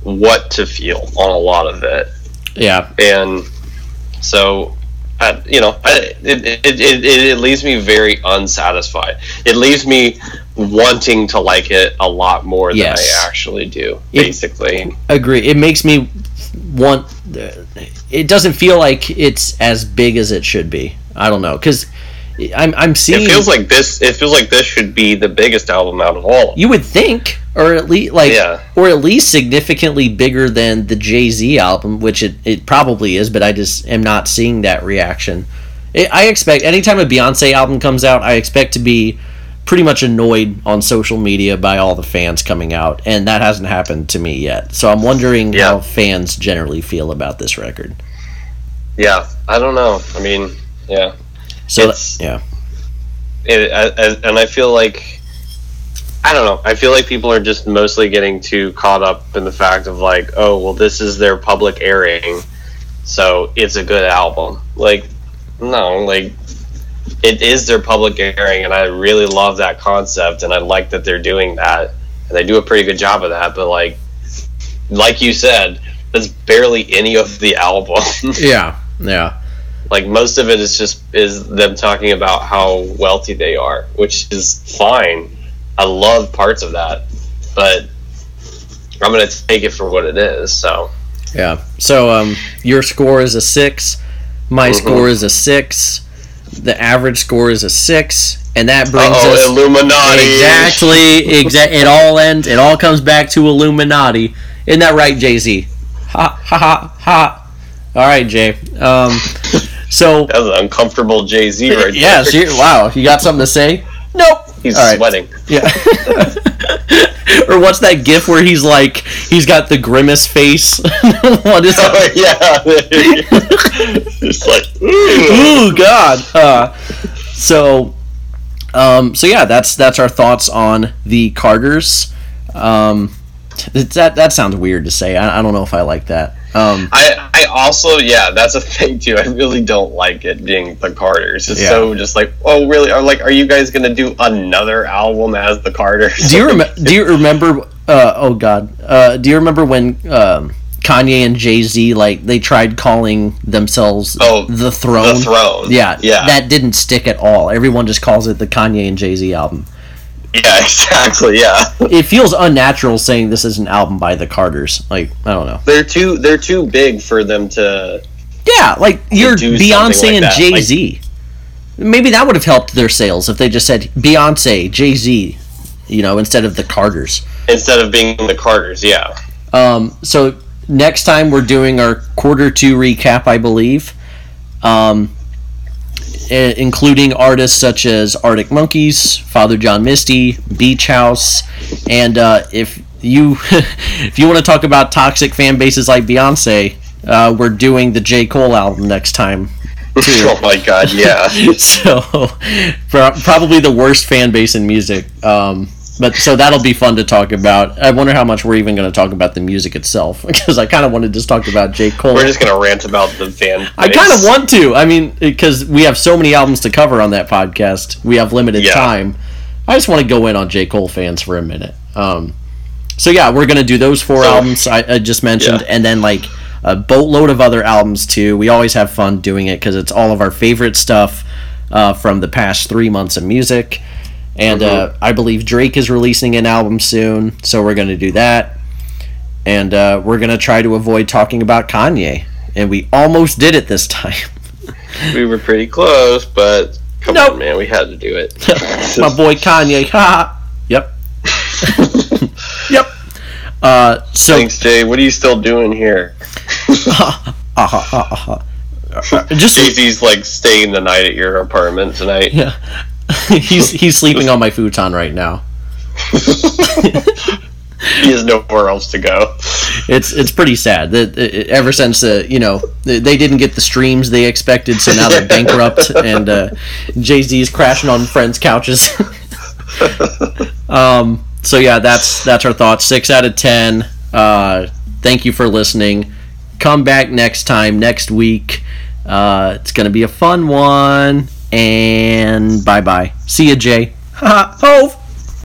what to feel on a lot of it. Yeah, and so, uh, you know, I, it, it, it, it leaves me very unsatisfied. It leaves me wanting to like it a lot more yes. than I actually do. Basically, it, agree. It makes me want. It doesn't feel like it's as big as it should be. I don't know because I'm I'm seeing. It feels like this. It feels like this should be the biggest album out of all. You would think, or at least like, yeah. or at least significantly bigger than the Jay Z album, which it, it probably is. But I just am not seeing that reaction. It, I expect anytime a Beyonce album comes out, I expect to be pretty much annoyed on social media by all the fans coming out, and that hasn't happened to me yet. So I'm wondering yeah. how fans generally feel about this record. Yeah, I don't know. I mean, yeah. So yeah, it, and I feel like I don't know. I feel like people are just mostly getting too caught up in the fact of like, oh, well, this is their public airing, so it's a good album. Like, no, like it is their public airing, and I really love that concept, and I like that they're doing that, and they do a pretty good job of that. But like, like you said, that's barely any of the album. [laughs] yeah, yeah. Like most of it is just is them talking about how wealthy they are, which is fine. I love parts of that, but I'm gonna take it for what it is. So yeah. So um, your score is a six. My mm-hmm. score is a six. The average score is a six, and that brings Uh-oh, us Illuminati. Exactly. Exactly. it all ends. It all comes back to Illuminati. Isn't that right, Jay Z? Ha ha ha ha. All right, Jay. Um, so that was an uncomfortable Jay Z right [laughs] yeah, there. Yeah, wow. You got something to say? Nope. He's All sweating. Yeah. [laughs] or what's that gif where he's like he's got the grimace face? [laughs] what is that? Oh, yeah. [laughs] it's like ooh, ooh god. Uh, so um, so yeah, that's that's our thoughts on the Carters. Um, that that sounds weird to say. I, I don't know if I like that. Um, I I also yeah, that's a [laughs] thing too. I really don't like it being the Carters. It's yeah. so just like oh really? Are like are you guys gonna do another album as the Carters? Do you remember? do you remember? Uh, oh God, uh, do you remember when? Um, Kanye and Jay Z like they tried calling themselves oh, the Throne. The Throne. Yeah, yeah. That didn't stick at all. Everyone just calls it the Kanye and Jay Z album. Yeah, [laughs] exactly. Yeah. it feels unnatural saying this is an album by the Carters. Like I don't know. They're too they're too big for them to. Yeah, like you're Beyonce like and Jay Z. Like, Maybe that would have helped their sales if they just said Beyonce, Jay Z, you know, instead of the Carters. Instead of being the Carters, yeah. Um. So next time we're doing our quarter two recap, I believe. Um, including artists such as Arctic Monkeys, Father John Misty, Beach House, and uh, if you, [laughs] if you want to talk about toxic fan bases like Beyonce, uh, we're doing the J Cole album next time. [laughs] oh my god, yeah. [laughs] so pro- probably the worst fan base in music. Um, but so that'll be fun to talk about. I wonder how much we're even going to talk about the music itself [laughs] because I kind of want to just talk about J Cole. We're just gonna rant about the fan. I kind of want to. I mean, because we have so many albums to cover on that podcast, we have limited Yeah. time. I just want to go in on J Cole fans for a minute. Um, so yeah, we're gonna do those four So- albums I, I just mentioned, Yeah. and then like a boatload of other albums too. We always have fun doing it because it's all of our favorite stuff uh, from the past three months of music. And uh, I believe Drake is releasing an album soon, so we're gonna do that. And uh, we're gonna try to avoid talking about Kanye, and we almost did it this time. [laughs] We were pretty close, but come Nope. on, man, we had to do it. [laughs] My boy Kanye. [laughs] Ha. Yep. yep. Uh, so Thanks, Jay. What are you still doing here? uh-huh, uh-huh. Uh, just Casey's like staying the night at your apartment tonight. yeah. [laughs] he's he's sleeping on my futon right now. He has nowhere else to go. It's it's pretty sad that uh, ever since uh, you know they didn't get the streams they expected, so now they're bankrupt [laughs] and uh, Jay Z is crashing on friends' couches. [laughs] um. So yeah, that's that's our thoughts. Six out of ten. Uh, thank you for listening. Come back next time next week. Uh, it's gonna be a fun one. And bye bye. See you, Jay. Ha [laughs] Hov.